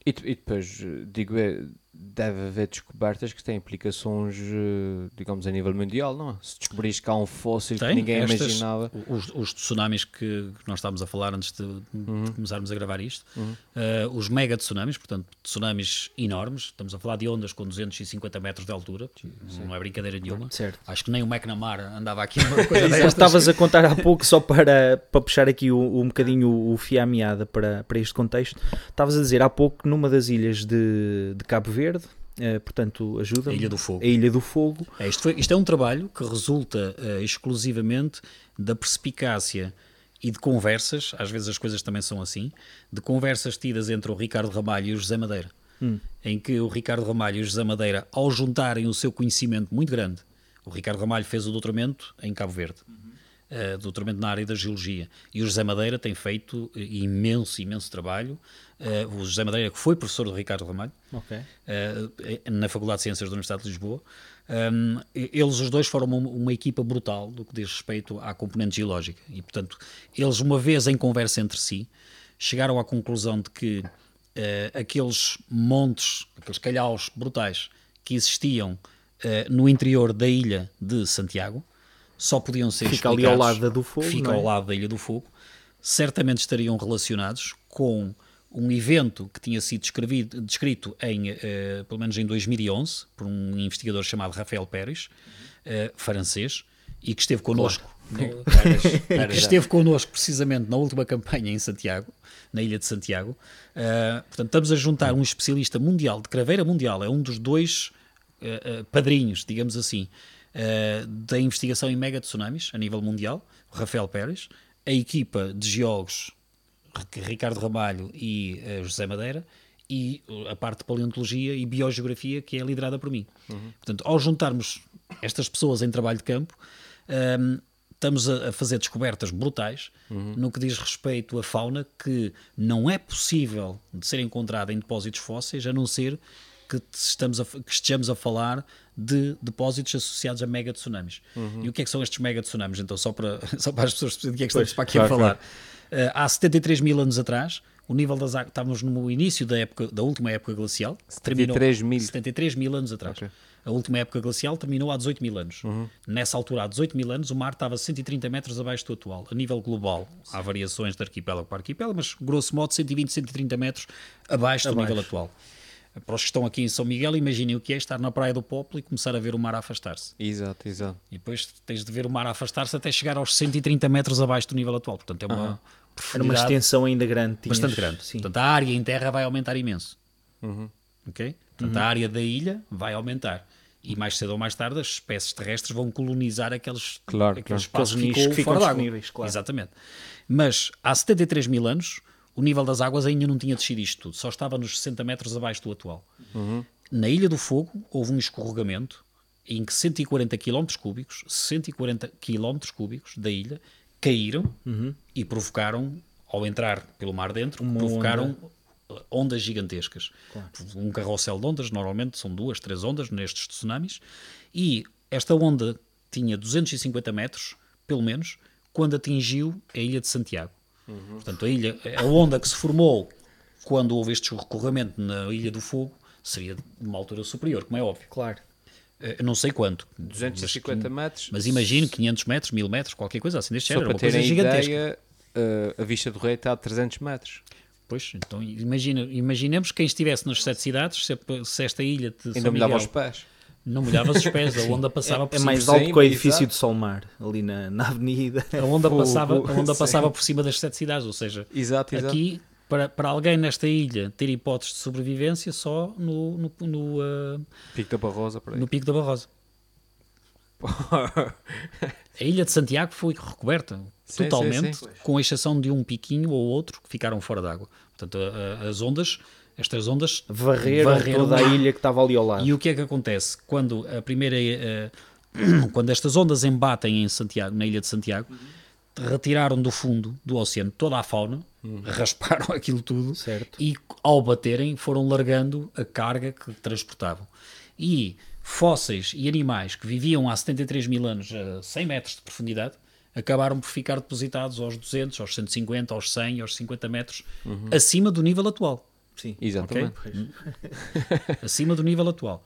E, e, depois, digo, é, deve haver descobertas que têm implicações, eh, digamos, a nível mundial, não é? Se descobrires que há um fóssil Tem, que ninguém estas, imaginava. Os, os tsunamis que, nós estávamos a falar antes de, uhum. de começarmos a gravar isto, uhum. uh, os mega tsunamis, portanto, tsunamis enormes, estamos a falar de ondas com 250 metros de altura, Sim. não é brincadeira nenhuma. Certo. Acho que nem o McNamara andava aqui *laughs* numa coisa Estavas a contar há pouco, só para, para puxar aqui um, um bocadinho o, o fio à meada para, para este contexto, estavas a dizer há pouco numa das ilhas de, de Cabo Verde Verde, uh, portanto, ajuda. A Ilha do Fogo. A Ilha do Fogo. É, isto, foi, isto, é um trabalho que resulta uh, exclusivamente da perspicácia e de conversas, às vezes as coisas também são assim, de conversas tidas entre o Ricardo Ramalho e o José Madeira. Hum. Em que o Ricardo Ramalho e o José Madeira, ao juntarem o seu conhecimento muito grande, O Ricardo Ramalho fez o doutoramento em Cabo Verde. Uh, doutoramento na área da geologia. E o José Madeira tem feito imenso, imenso trabalho. Uh, o José Madeira, que foi professor do Ricardo Ramalho, okay. uh, na Faculdade de Ciências da Universidade de Lisboa, um, eles os dois foram uma, uma, equipa brutal do que diz respeito à componente geológica. E, portanto, eles, uma vez em conversa entre si, chegaram à conclusão de que aqueles montes, aqueles calhaus brutais que existiam no interior da ilha de Santiago, só podiam ser Fica ali ao lado do fogo. Fica é? ao lado da Ilha do Fogo. Certamente estariam relacionados com um evento que tinha sido descrito em, uh, pelo menos em 2011 por um investigador chamado Rafael Pérez, uh, francês, e que esteve connosco. Claro. No, *laughs* que esteve connosco precisamente na última campanha em Santiago, na ilha de Santiago. Uh, portanto, estamos a juntar um especialista mundial de craveira mundial, é um dos dois padrinhos, digamos assim, uh, da investigação em mega tsunamis a nível mundial, Rafael Pérez, a equipa de geólogos Ricardo Ramalho e uh, José Madeira e a parte de paleontologia e biogeografia que é liderada por mim. Uhum. Portanto, ao juntarmos estas pessoas em trabalho de campo, um, ehm, estamos a, a, fazer descobertas brutais uhum. no que diz respeito à fauna que não é possível de ser encontrada em depósitos fósseis, a não ser que, estamos a, que estejamos a falar de depósitos associados a mega tsunamis. Uhum. E o que é que são estes mega tsunamis? Então, só para, *laughs* só para as pessoas perceberem o que é que estamos para aqui claro, a falar. Claro. Uh, há 73 mil anos atrás, o nível das águas, estávamos no início da, época, da última época glacial, 73 mil. 73 mil anos atrás. Okay. A última época glacial terminou há 18 mil anos. Uhum. Nessa altura, há 18 mil anos, o mar estava 130 metros abaixo do atual. A nível global, há variações de arquipélago para arquipélago, mas grosso modo 120, 130 metros abaixo, abaixo. do nível atual para os que estão aqui em São Miguel, imaginem o que é estar na Praia do Popolo e começar a ver o mar a afastar-se. Exato, exato. E depois tens de ver o mar a afastar-se até chegar aos 130 metros abaixo do nível atual. Portanto, é uma. Uhum. Era uma extensão ainda grande. Tinhas... Bastante grande. Sim. Portanto, a área em terra vai aumentar imenso. Uhum. Ok? Portanto, uhum. a área da ilha vai aumentar. E mais cedo ou mais tarde as espécies terrestres vão colonizar aqueles, claro, aqueles claro. espaços que ficam fora d'água. Claro. Exatamente. Mas há 73 mil anos o nível das águas ainda não tinha descido isto tudo, só estava nos 60 metros abaixo do atual. Uhum. Na Ilha do Fogo houve um escorregamento em que 140 km cúbicos, 140 km cúbicos da ilha caíram uhum. e provocaram, ao entrar pelo mar dentro, Uma provocaram onda. ondas gigantescas. Claro. Um carrossel de ondas, normalmente são duas, três ondas nestes tsunamis, e esta onda tinha 250 metros, pelo menos, quando atingiu a ilha de Santiago. Uhum. Portanto, a ilha, a onda que se formou quando houve este recorramento na Ilha do Fogo seria de uma altura superior, como é óbvio. Claro. Eh, eu não sei quanto. 250 mas, metros. Mas imagino 500 metros, 1000 metros, qualquer coisa assim deste Só género. Para terem gigantesca. Ideia, uh, a vista do rei está a 300 metros. Pois, então imagina, imaginemos quem estivesse nas sete cidades, se, se esta ilha de Ainda me dava os pés. Não molhava os pés, a onda passava é, por é cima. É mais alto que o edifício de Solmar, ali na, na avenida. A onda, *laughs* passava, a onda passava por cima das sete cidades, ou seja, exato, exato. aqui, para, para alguém nesta ilha ter hipóteses de sobrevivência, só no, no, no uh, Pico da Barrosa. No Pico da Barrosa. *laughs* a ilha de Santiago foi recoberta sim, totalmente, sim, sim. com exceção de um piquinho ou outro que ficaram fora d'água. Portanto, a, a, as ondas estas ondas varreram, varreram toda a ilha que estava ali ao lado. E o que é que acontece? Quando a primeira uh, *clears throat* quando estas ondas embatem em Santiago, na ilha de Santiago, uhum. retiraram do fundo do oceano toda a fauna, uhum. rasparam *laughs* aquilo tudo certo. e ao baterem foram largando a carga que transportavam. E fósseis e animais que viviam há 73 mil anos a 100 metros de profundidade acabaram por ficar depositados aos 200, aos 150, aos 100, aos 50 metros uhum. acima do nível atual. Sim, exatamente. Okay? *laughs* Acima do nível atual.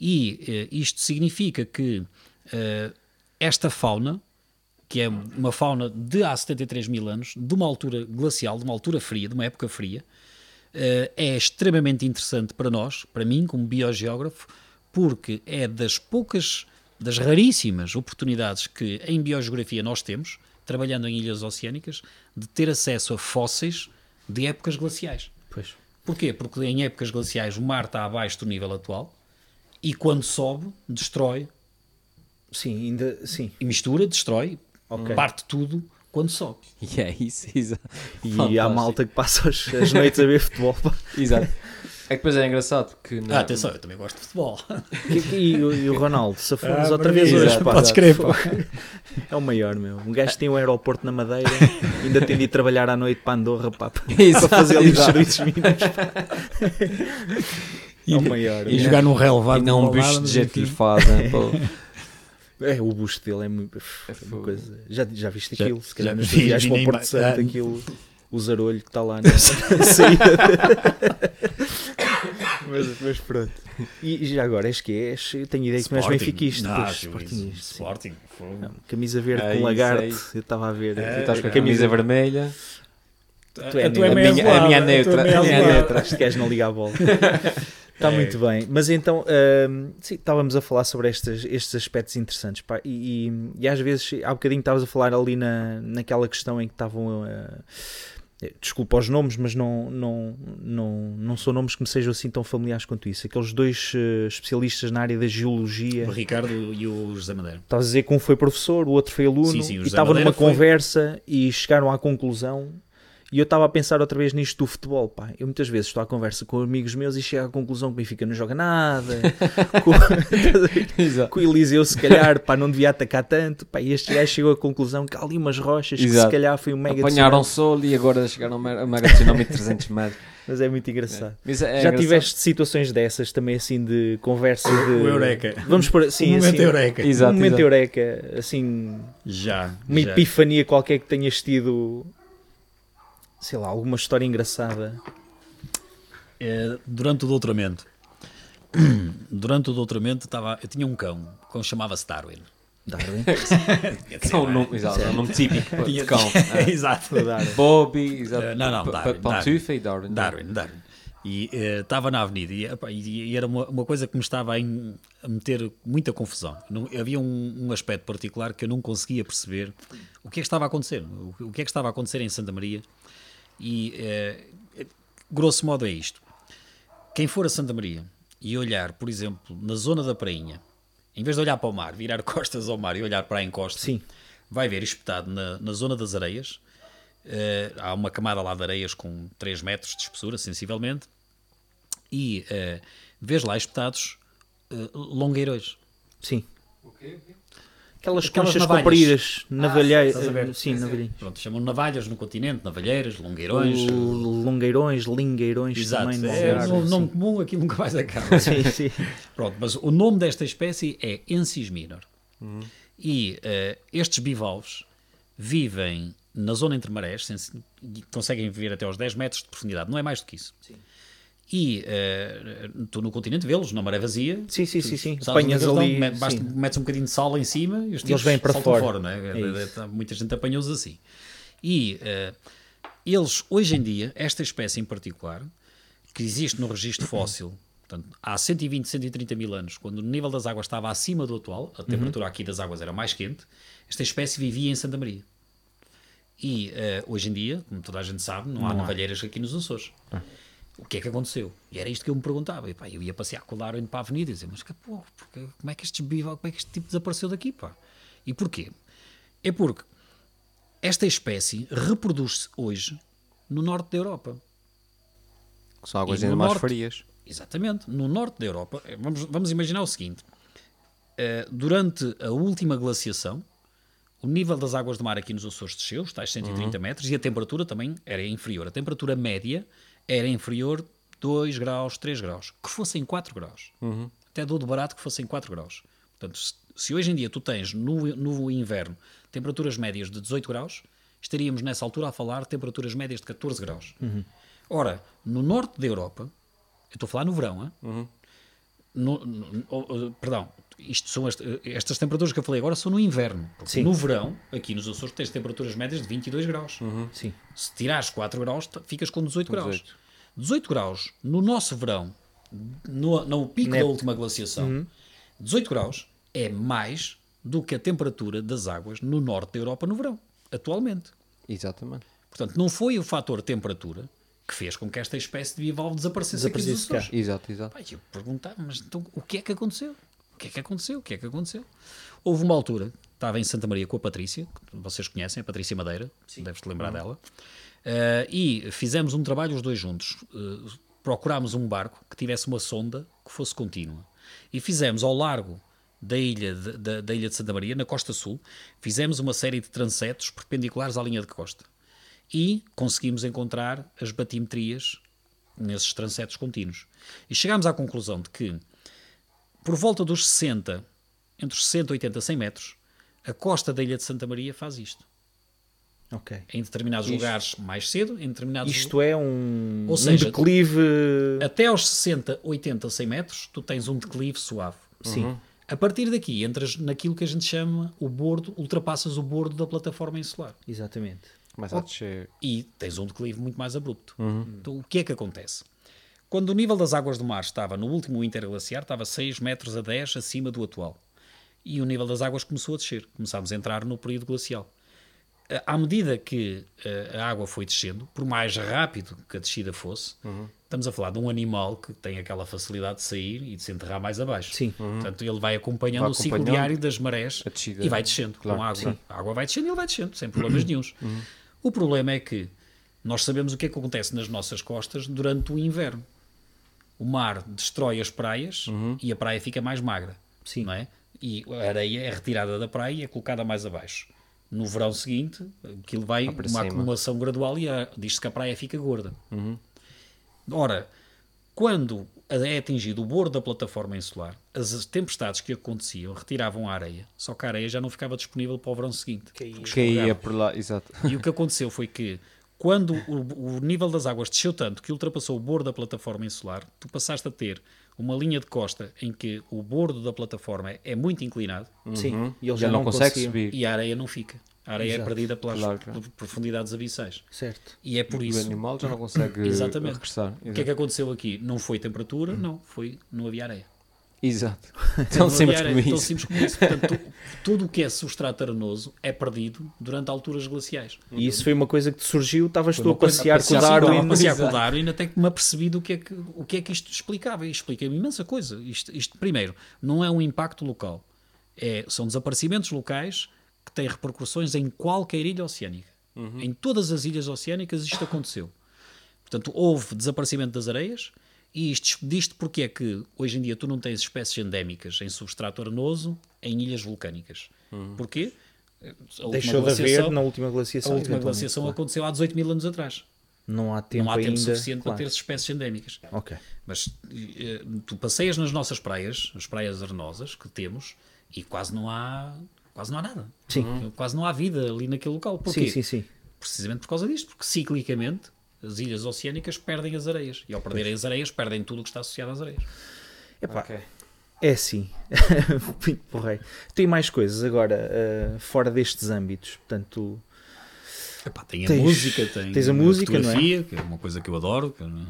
E uh, isto significa que uh, esta fauna, que é uma fauna de há 73 mil anos, de uma altura glacial, de uma altura fria, de uma época fria, uh, é extremamente interessante para nós, para mim, como biogeógrafo, porque é das poucas, das raríssimas oportunidades que em biogeografia nós temos, trabalhando em ilhas oceânicas, de ter acesso a fósseis de épocas glaciais. Pois. Porquê? Porque em épocas glaciais o mar está abaixo do nível atual e quando sobe, destrói. Sim, ainda sim. E mistura, destrói, okay. parte tudo quando sobe. E é isso, exato. E há malta que passa as, as noites a ver futebol. exato. *laughs* É que depois é engraçado que. Ah, atenção, eu também gosto de futebol. E, e- e o Ronaldo, se fomos Ah, outra vez hoje, pá. podes crer, pá. É o maior, meu. Um gajo tem um aeroporto na Madeira, ainda tem de ir trabalhar à noite para Andorra, pá, para *laughs* fazer ali os serviços mínimos. *laughs* É o maior. E meu. jogar num relevado. E não um balada, de jeito que lhe enfim. fazem. *laughs* pô. É, o busto dele é muito. É uma fogo. coisa. Já, já viste Já- aquilo? Se calhar já vi- viagens vi para o zarolho que está lá na *laughs* saída. mas, mas pronto. E já agora, és que és? Eu tenho ideia que não és Sporting. benfiquista. Não, pois. Sporting. fogo. Não, camisa verde É com lagarto, é eu estava a ver. É, Tu estás com a é, camisa vermelha. Tu A é tua é a minha- a minha tua neutra, é meio a minha neutra. Acho que queres não ligar a bola. Está *laughs* É. muito bem. Mas então, hum, sim, estávamos a falar sobre estes, estes aspectos interessantes. pá, e, e- e às vezes, há bocadinho estavas a falar ali na, naquela questão em que estavam. a- desculpa os nomes, mas não, não, não, não são nomes que me sejam assim tão familiares quanto isso. Aqueles dois eh, especialistas na área da geologia. O Ricardo e o José Madeira. Estavas a dizer que um foi professor, o outro foi aluno, Sim, sim, e estavam Madeira numa foi- conversa e chegaram à conclusão. E eu estava a pensar outra vez nisto do futebol. Pá. Eu muitas vezes estou à conversa com amigos meus e chego à conclusão que o Benfica não joga nada. *laughs* com, o Eliseu, se calhar, pá, não devia atacar tanto. Pá, e este gajo chegou à conclusão que há ali umas rochas que Exato. se calhar foi um mega Apanharam solo e agora chegaram a mega tsunami de 300 metros. *laughs* Mas é muito engraçado. Mas é Já engraçado. tiveste situações dessas também, assim, de conversa de. O Eureka. Vamos por sim, um momento assim, eureka. Exato, um momento exato. eureka, assim, Já. uma já. epifania qualquer que tenhas tido, sei lá, alguma história engraçada. Eh, durante o doutoramento, *clears throat* durante o doutoramento estava, eu tinha um cão, o cão chamava-se Darwin. Darwin. *laughs* É um nome, exato, é um nome típico de cão. É. *laughs* Exato. Darwin. Bobby, exato. Eh, não, não, Darwin, pa- Pantufa e Darwin. Darwin, Darwin. E eh, estava na avenida e, epá, e- e era uma, uma coisa que me estava a, em- a meter muita confusão. Não- havia um, um aspecto particular que eu não conseguia perceber o que é que estava a acontecer. O, o que é que estava a acontecer em Santa Maria. E, eh, grosso modo, é isto. Quem for a Santa Maria e olhar, por exemplo, na zona da prainha, em vez de olhar para o mar, virar *laughs* costas ao mar e olhar para a encosta, Sim. vai ver espetado na, na zona das areias. eh, há uma camada lá de areias com 3 metros de espessura, sensivelmente, e eh, vês lá espetados eh, longueirões. Sim. Aquelas, Aquelas conchas navalhas. compridas, navalheiras. estás a ver? sim, navalheiras. Pronto, chamam navalhas no continente, navalheiras, longueirões. O Longueirões, lingueirões Exato, também. é um nome sim. comum, aqui nunca mais acaba. *laughs* Sim, sim. Pronto, mas o nome desta espécie é Ensis minor. E eh, estes bivalves vivem na zona entre marés, sem- e conseguem viver até aos 10 metros de profundidade, não é mais do que isso. E eh, tu no continente vê-los na maré vazia. Sim, sim, sim, sim. Apanhas é eles ali. Basta, sim. metes um bocadinho de sal em cima e os tipos vêm para saltam fora. não é? É isso. Muita gente apanhou-os assim. E eh, eles, hoje em dia, esta espécie em particular, que existe no registro fóssil, portanto, há 120, 130 mil anos, quando o nível das águas estava acima do atual, a temperatura aqui das águas era mais quente, esta espécie vivia em Santa Maria. E eh, hoje em dia, como toda a gente sabe, não, há navalheiras aqui nos Açores. O que é que aconteceu? E era isto que eu me perguntava. E, pá, eu ia passear com o Darwin para a avenida e dizer, mas que porra, porque, como é que bival, como é que este tipo desapareceu daqui, pá? E porquê? É porque esta espécie reproduz-se hoje no norte da Europa. São águas ainda mais norte? frias. Exatamente. No norte da Europa, eh, vamos, vamos imaginar o seguinte: eh, durante a última glaciação, o nível das águas do mar aqui nos Açores desceu, está a 130 metros, e a temperatura também era inferior. A temperatura média era inferior 2 graus, 3 graus. Que fossem 4 graus. Até dou de barato que fossem 4 graus. Portanto, se, hoje em dia tu tens no, no inverno temperaturas médias de 18 graus, estaríamos nessa altura a falar de temperaturas médias de 14 graus. Ora, no norte da Europa, eu estou a falar no verão, hein? No- no- oh, oh, perdão, isto são est- estas temperaturas que eu falei agora são no inverno. Porque Sim. No verão, aqui nos Açores, tens temperaturas médias de 22 graus. Sim. Se tirares 4 graus, ficas com 18 graus. 18. 18 graus no nosso verão, no, no pico Ne- da última glaciação, 18 graus é mais do que a temperatura das águas no norte da Europa no verão, atualmente. Exatamente. Portanto, não foi o fator temperatura que fez com que esta espécie de bivalve desaparecesse aqui dos Desaparecesse. Exato, exato. Pá, eu perguntava, mas então o que é que aconteceu? O que é que aconteceu? O que é que aconteceu? Houve uma altura, estava em Santa Maria com a Patrícia, que vocês conhecem, a Patrícia Madeira, deves-te lembrar dela, eh, e fizemos um trabalho os dois juntos. Eh, procurámos um barco que tivesse uma sonda que fosse contínua. E fizemos ao largo da ilha de, da, da ilha de Santa Maria, na costa sul, fizemos uma série de transetos perpendiculares à linha de costa. E conseguimos encontrar as batimetrias nesses transetos contínuos. E chegámos à conclusão de que, por volta dos 60, entre os 60, 80, 100 metros, a costa da ilha de Santa Maria faz isto. Ok. Em determinados Isto- lugares mais cedo, em determinados Isto é um, Ou um seja, declive. até aos 60, 80, 100 metros, tu tens um declive suave. Sim. A partir daqui, entras naquilo que a gente chama o bordo, ultrapassas o bordo da plataforma insular. Exatamente. Mas descer. E tens um declive muito mais abrupto. Então, o que é que acontece? Quando o nível das águas do mar estava no último interglaciar, estava 6 metros a 10 acima do atual. E o nível das águas começou a descer. Começámos a entrar no período glacial. Eh, À medida que eh, a água foi descendo, por mais rápido que a descida fosse, estamos a falar de um animal que tem aquela facilidade de sair e de se enterrar mais abaixo. Sim. Portanto, ele vai acompanhando Vai o ciclo acompanhando diário das marés e vai descendo Claro, com a água. sim. A água vai descendo e ele vai descendo, sem problemas *clears throat* nenhums. O problema é que nós sabemos o que é que acontece nas nossas costas durante o inverno. O mar destrói as praias e a praia fica mais magra. Sim. Não é? E a areia é retirada da praia e é colocada mais abaixo. No verão seguinte, aquilo vai uma cima. acumulação gradual e a- diz-se que a praia fica gorda. Ora, quando é atingido o bordo da plataforma insular, as tempestades que aconteciam retiravam a areia, só que a areia já não ficava disponível para o verão seguinte. Que ia escorregava. por lá, exato. E o que aconteceu foi que, quando o, o nível das águas desceu tanto que ultrapassou o bordo da plataforma insular, tu passaste a ter uma linha de costa em que o bordo da plataforma é muito inclinado Sim. E eles Já, não, consegue conseguiam. subir. e a areia não fica. A areia Exato. é perdida pelas Claro, claro. profundidades abissais. Certo. E é por O isso. animal já não consegue Exatamente. regressar. O que é que aconteceu aqui? Não foi temperatura, não, foi não havia areia. Exato. *laughs* Tão simples como tão isso. simples como isso. Portanto, tu- tudo o que é substrato arenoso é perdido durante alturas glaciais. E isso foi uma coisa que te surgiu, estavas tu a uma coisa- passear com o sim, Estava a Darwin. passear com o. Darwin até que me apercebi do que é que, o que é que isto explicava. E explica-me imensa coisa. Isto, isto, primeiro, não é um impacto local. É, são desaparecimentos locais que têm repercussões em qualquer ilha oceânica. Em todas as ilhas oceânicas isto aconteceu. Portanto, houve desaparecimento das areias e isto diz-te porque é que hoje em dia tu não tens espécies endémicas em substrato arenoso em ilhas vulcânicas. Porquê? A última Deixou de glaciação- haver na última a glaciação. última eventualmente, glaciação claro. aconteceu há 18 mil anos atrás. Não há tempo não há tempo ainda. suficiente claro. para ter espécies endémicas. Ok. Mas tu passeias nas nossas praias, as praias arenosas que temos, e quase não há, quase não há nada. Sim. Quase não há vida ali naquele local. Porquê? Sim, sim, sim. Precisamente por causa disto, porque ciclicamente as ilhas oceânicas perdem as areias. E ao perderem as areias, perdem tudo o que está associado às areias. Epá, Ok. É assim. *laughs* Porreiro. Tem mais coisas agora, eh, fora destes âmbitos. Portanto, Epá, tem a Tens- música, tem tens a música, não é? fotografia, que é uma coisa que eu adoro, que não,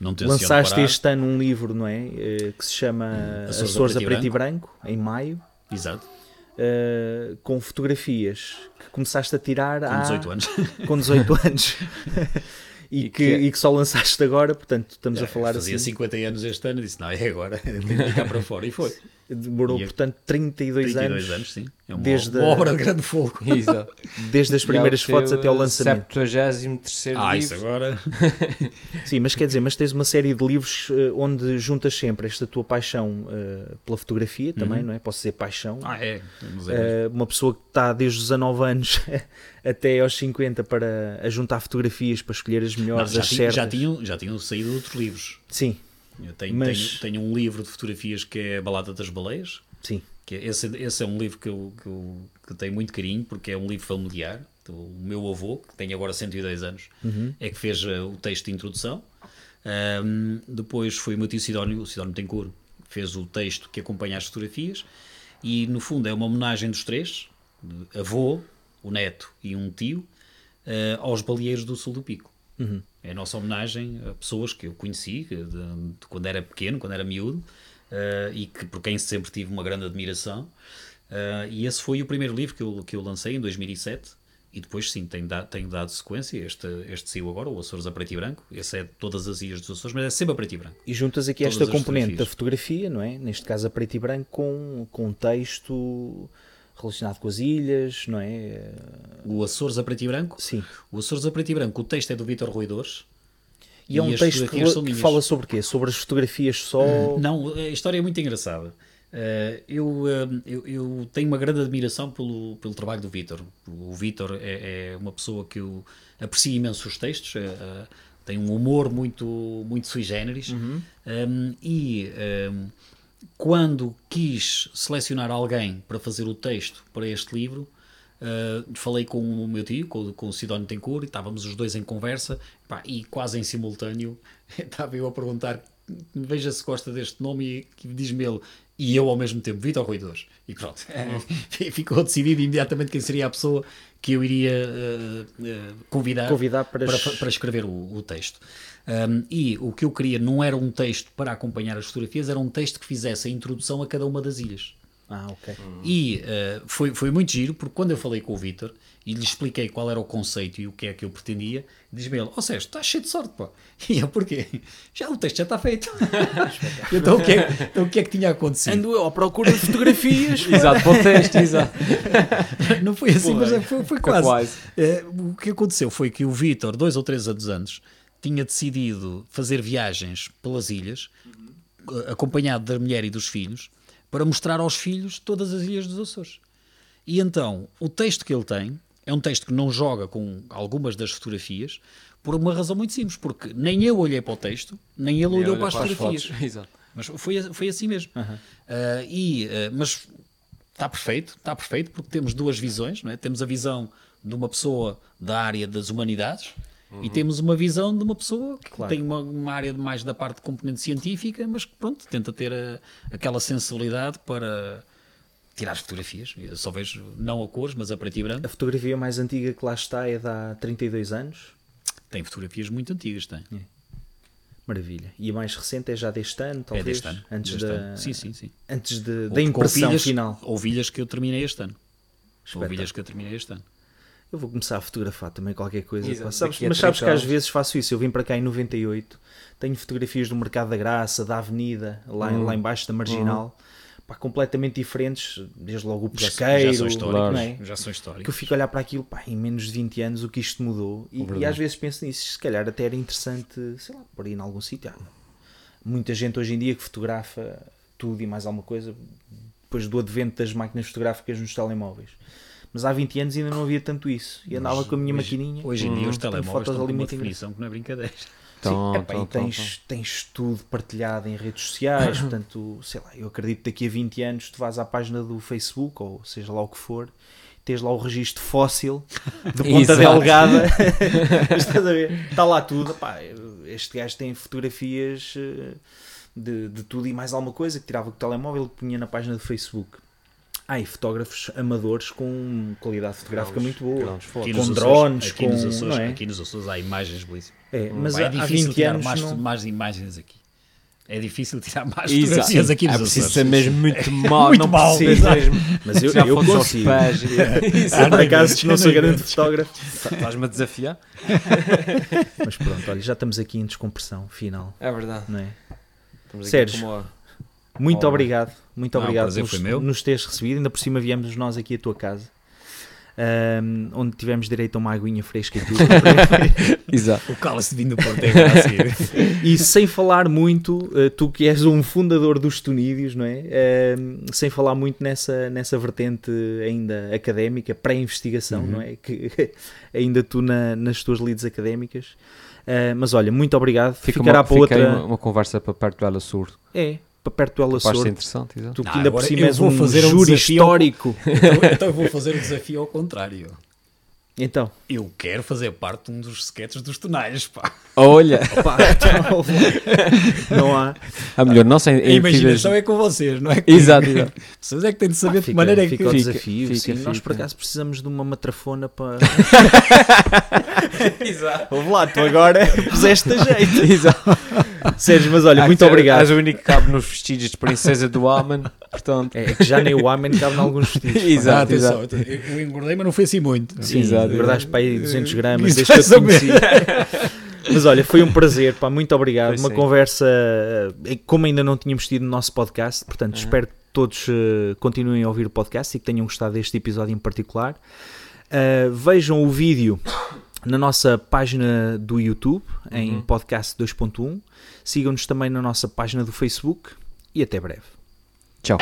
não lançaste parar. este ano um livro, não é? Eh, que se chama Açores Açores, a a Preto e Branco, em maio, Exato, eh, com fotografias que começaste a tirar com há 18 anos. com 18 *laughs* anos. E, E que, que- e que só lançaste agora, portanto, estamos a falar Fazia assim. 50 anos este ano e disse, não, é agora, tenho que ficar para fora. E foi. *laughs* Demorou, E- portanto, 32, 32 anos, anos, sim. É uma, desde uma a- obra de grande fogo. *laughs* Exato. desde as primeiras é fotos até ao lançamento. 73 Ah, isso livro. agora. *laughs* Sim, mas quer dizer, mas tens uma série de livros eh, onde juntas sempre esta tua paixão eh, pela fotografia também, não é? Posso dizer paixão. Uhum. Ah, é. É. Eh, uma pessoa que está desde os 19 anos *laughs* até aos 50 para a juntar fotografias para escolher as Não, melhores, já, as tinha- certas. já, tinham, já tinham saído outros livros. Sim, Eu tenho, Mas- tenho, tenho um livro de fotografias que é A Balada das Baleias. sim. Que é- esse, esse é um livro que eu, que, eu, que tenho muito carinho porque é um livro familiar. Então, O meu avô, que tem agora 102 anos, é que fez eh, o texto de introdução. Ahm, depois foi o meu tio Sidónio, o Sidónio Tencourt, fez o texto que acompanha as fotografias. E no fundo é uma homenagem dos três: avô, o neto e um tio, eh, aos baleeiros do sul do Pico. É a nossa homenagem a pessoas que eu conheci de- de quando era pequeno, quando era miúdo, eh, e que por quem sempre tive uma grande admiração. Eh, e esse foi o primeiro livro que eu, que eu lancei em 2007. E depois, sim, tenho, da, tenho dado sequência. Este, este saiu agora, o Açores a Preto e Branco. Esse é de todas as ilhas dos Açores, mas é sempre a Preto e Branco. E juntas aqui Todas esta componente da fotografia, não é? Neste caso a preto e branco, com, com um texto relacionado com as ilhas, não é? O Açores a Preto e Branco. Sim. O Açores a Preto e Branco, o texto é do Vítor Ruidores. E é um texto que, que fala sobre o quê? Sobre as fotografias só? Não, a história é muito engraçada. Uh, eu, uh, eu, eu, tenho uma grande admiração pelo, pelo trabalho do Vítor. O Vítor é, é, uma pessoa que eu aprecio imenso os textos, uh, tem um humor muito, muito sui generis uhum. um, e um, quando quis selecionar alguém para fazer o texto para este livro, Uh, falei com o meu tio, com, com o Sidónio Tencourt, e estávamos os dois em conversa, pá, e quase em simultâneo *laughs* estava eu a perguntar: veja se gosta deste nome, e diz-me ele, e eu ao mesmo tempo, Vitor Rui E pronto, *laughs* ficou decidido imediatamente quem seria a pessoa que eu iria uh, uh, convidar, convidar para, para, para escrever o, o texto. Um, e o que eu queria não era um texto para acompanhar as fotografias, era um texto que fizesse a introdução a cada uma das ilhas. Ah, ok. E uh, foi, foi muito giro, porque quando eu falei com o Vitor e lhe expliquei qual era o conceito e o que é que eu pretendia, diz-me ele: Ó oh, Sérgio, estás cheio de sorte, pá. *laughs* E eu, porquê? *laughs* Já o texto já está feito. *laughs* então, o que é, então o que é que tinha acontecido? Ando eu à procura de fotografias. exato, para o texto, exato. Não foi assim, Pô, mas é, foi, foi quase. quase. Uh, o que aconteceu foi que o Vitor, dois ou três anos antes, tinha decidido fazer viagens pelas ilhas, acompanhado da mulher e dos filhos para mostrar aos filhos todas as ilhas dos Açores. E então, o texto que ele tem é um texto que não joga com algumas das fotografias por uma razão muito simples, porque nem eu olhei para o texto, nem ele olhou para as fotografias. *laughs* Exato. Mas foi, foi assim mesmo. Uh e, uh, mas está perfeito, está perfeito, porque temos duas visões, não é? Temos a visão de uma pessoa da área das humanidades, Uhum. E temos uma visão de uma pessoa que claro. tem uma, uma, área mais da parte de componente científica, mas que pronto, tenta ter a, aquela sensibilidade para tirar as fotografias. Eu só vejo não a cores, mas a preto e branco. A fotografia mais antiga que lá está é de há 32 anos? Tem fotografias muito antigas, tem. É. Maravilha. E a mais recente é já deste ano, talvez? É deste ano. Antes, deste da, ano. Sim, sim, sim. antes de, da impressão final. Ouvilhas que eu terminei este ano. Ouvilhas que eu terminei este ano eu vou começar a fotografar também qualquer coisa. Exato, sabes, mas sabes que às vezes faço isso. Eu vim para cá em 98, tenho fotografias do Mercado da Graça, da Avenida, lá, lá embaixo da Marginal. Uhum. Pá, completamente diferentes, desde logo o pesqueiro, já, são históricos, é? já são históricos. Que eu fico a olhar para aquilo, pá, em menos de 20 anos o que isto mudou. E, e às vezes penso nisso, se calhar até era interessante, sei lá, por aí em algum sítio. Muita gente hoje em dia que fotografa tudo e mais alguma coisa, depois do advento das máquinas fotográficas nos telemóveis mas há 20 anos ainda não havia tanto isso. E andava com a minha hoje, maquininha. Hoje em dia hum, os telemóveis estão com uma definição que não é brincadeira. Então, Sim, epá, então, tens, tens tudo partilhado em redes sociais, *coughs* portanto, sei lá, eu acredito que daqui a 20 anos tu vais à página do Facebook, ou seja lá o que for, tens lá o registro fóssil de ponta delgada, *laughs* *laughs* estás a ver? Está lá tudo, este gajo tem fotografias eh, de, de tudo e mais alguma coisa que tirava com o telemóvel e punha na página do Facebook. Ah, e fotógrafos amadores com qualidade fotográfica muito boa. com drones, aqui com. Nos Açores, é? Aqui nos Açores há imagens belíssimas. É, mas é difícil tirar mais, não... mais imagens aqui. É difícil tirar mais fotografias aqui nos é Açores. ser mesmo *laughs* muito mal. muito não mal. Precisa mesmo. Mas eu, eu consigo. Pés, *laughs* ah, por acaso não sou grande fotógrafo. Estás-me a desafiar? mas pronto, olha, já estamos aqui em descompressão final. É verdade. Não é? Sérgio, muito oh. obrigado, muito Não, obrigado por nos, nos teres recebido. Ainda por cima viemos nós aqui à tua casa. Um, onde tivemos direito a uma aguinha fresca e tudo. *laughs* Exato. O cálice vindo do Porto é *laughs* E sem falar muito, uh, tu que és um fundador dos Tunídeos, não é? Uh, sem falar muito nessa, nessa vertente ainda académica, pré-investigação, uhum. não é? Que *laughs* ainda tu na, nas tuas lides académicas. Uh, mas olha, muito obrigado. Fica Ficará uma, para outra. Uma, uma conversa para perto do Ela Sur. É, para perto do Ela Sur. interessante, exato. Tu que ainda por cima és um júri um histórico. *laughs* Então, então eu vou fazer o desafio ao contrário. Então. Eu quero fazer parte de um dos sketches dos tonais, pá. Olha! *laughs* Então, *laughs* não há. A melhor nossa A imaginação é com vocês, não é comigo. *laughs* Exato, exato. Vocês é que têm de saber ah, fica, de maneira fica que... O desafio, fica, sim. Fica, Nós, por acaso, precisamos de uma matrafona para... Exato. Vamos lá, tu agora puseste a jeito. Exato. Sérgio, mas olha, muito obrigado. És o único que cabe nos vestidos de princesa do Amen, portanto... É, é que já nem o Amen cabe em alguns vestidos. exato, exato. Eu engordei, mas não foi assim muito. Sim, exato. Engordaste para aí 200 gramas, *laughs* desde que eu te conheci. Mas olha, foi um prazer, pá, muito obrigado. Foi Uma sim. conversa eh, como ainda não tínhamos tido no nosso podcast, portanto, uhum. espero que todos uh, continuem a ouvir o podcast e que tenham gostado deste episódio em particular. Uh, vejam o vídeo na nossa página do YouTube, em uhum. Podcast 2.1. Sigam-nos também na nossa página do Facebook e até breve. Tchau.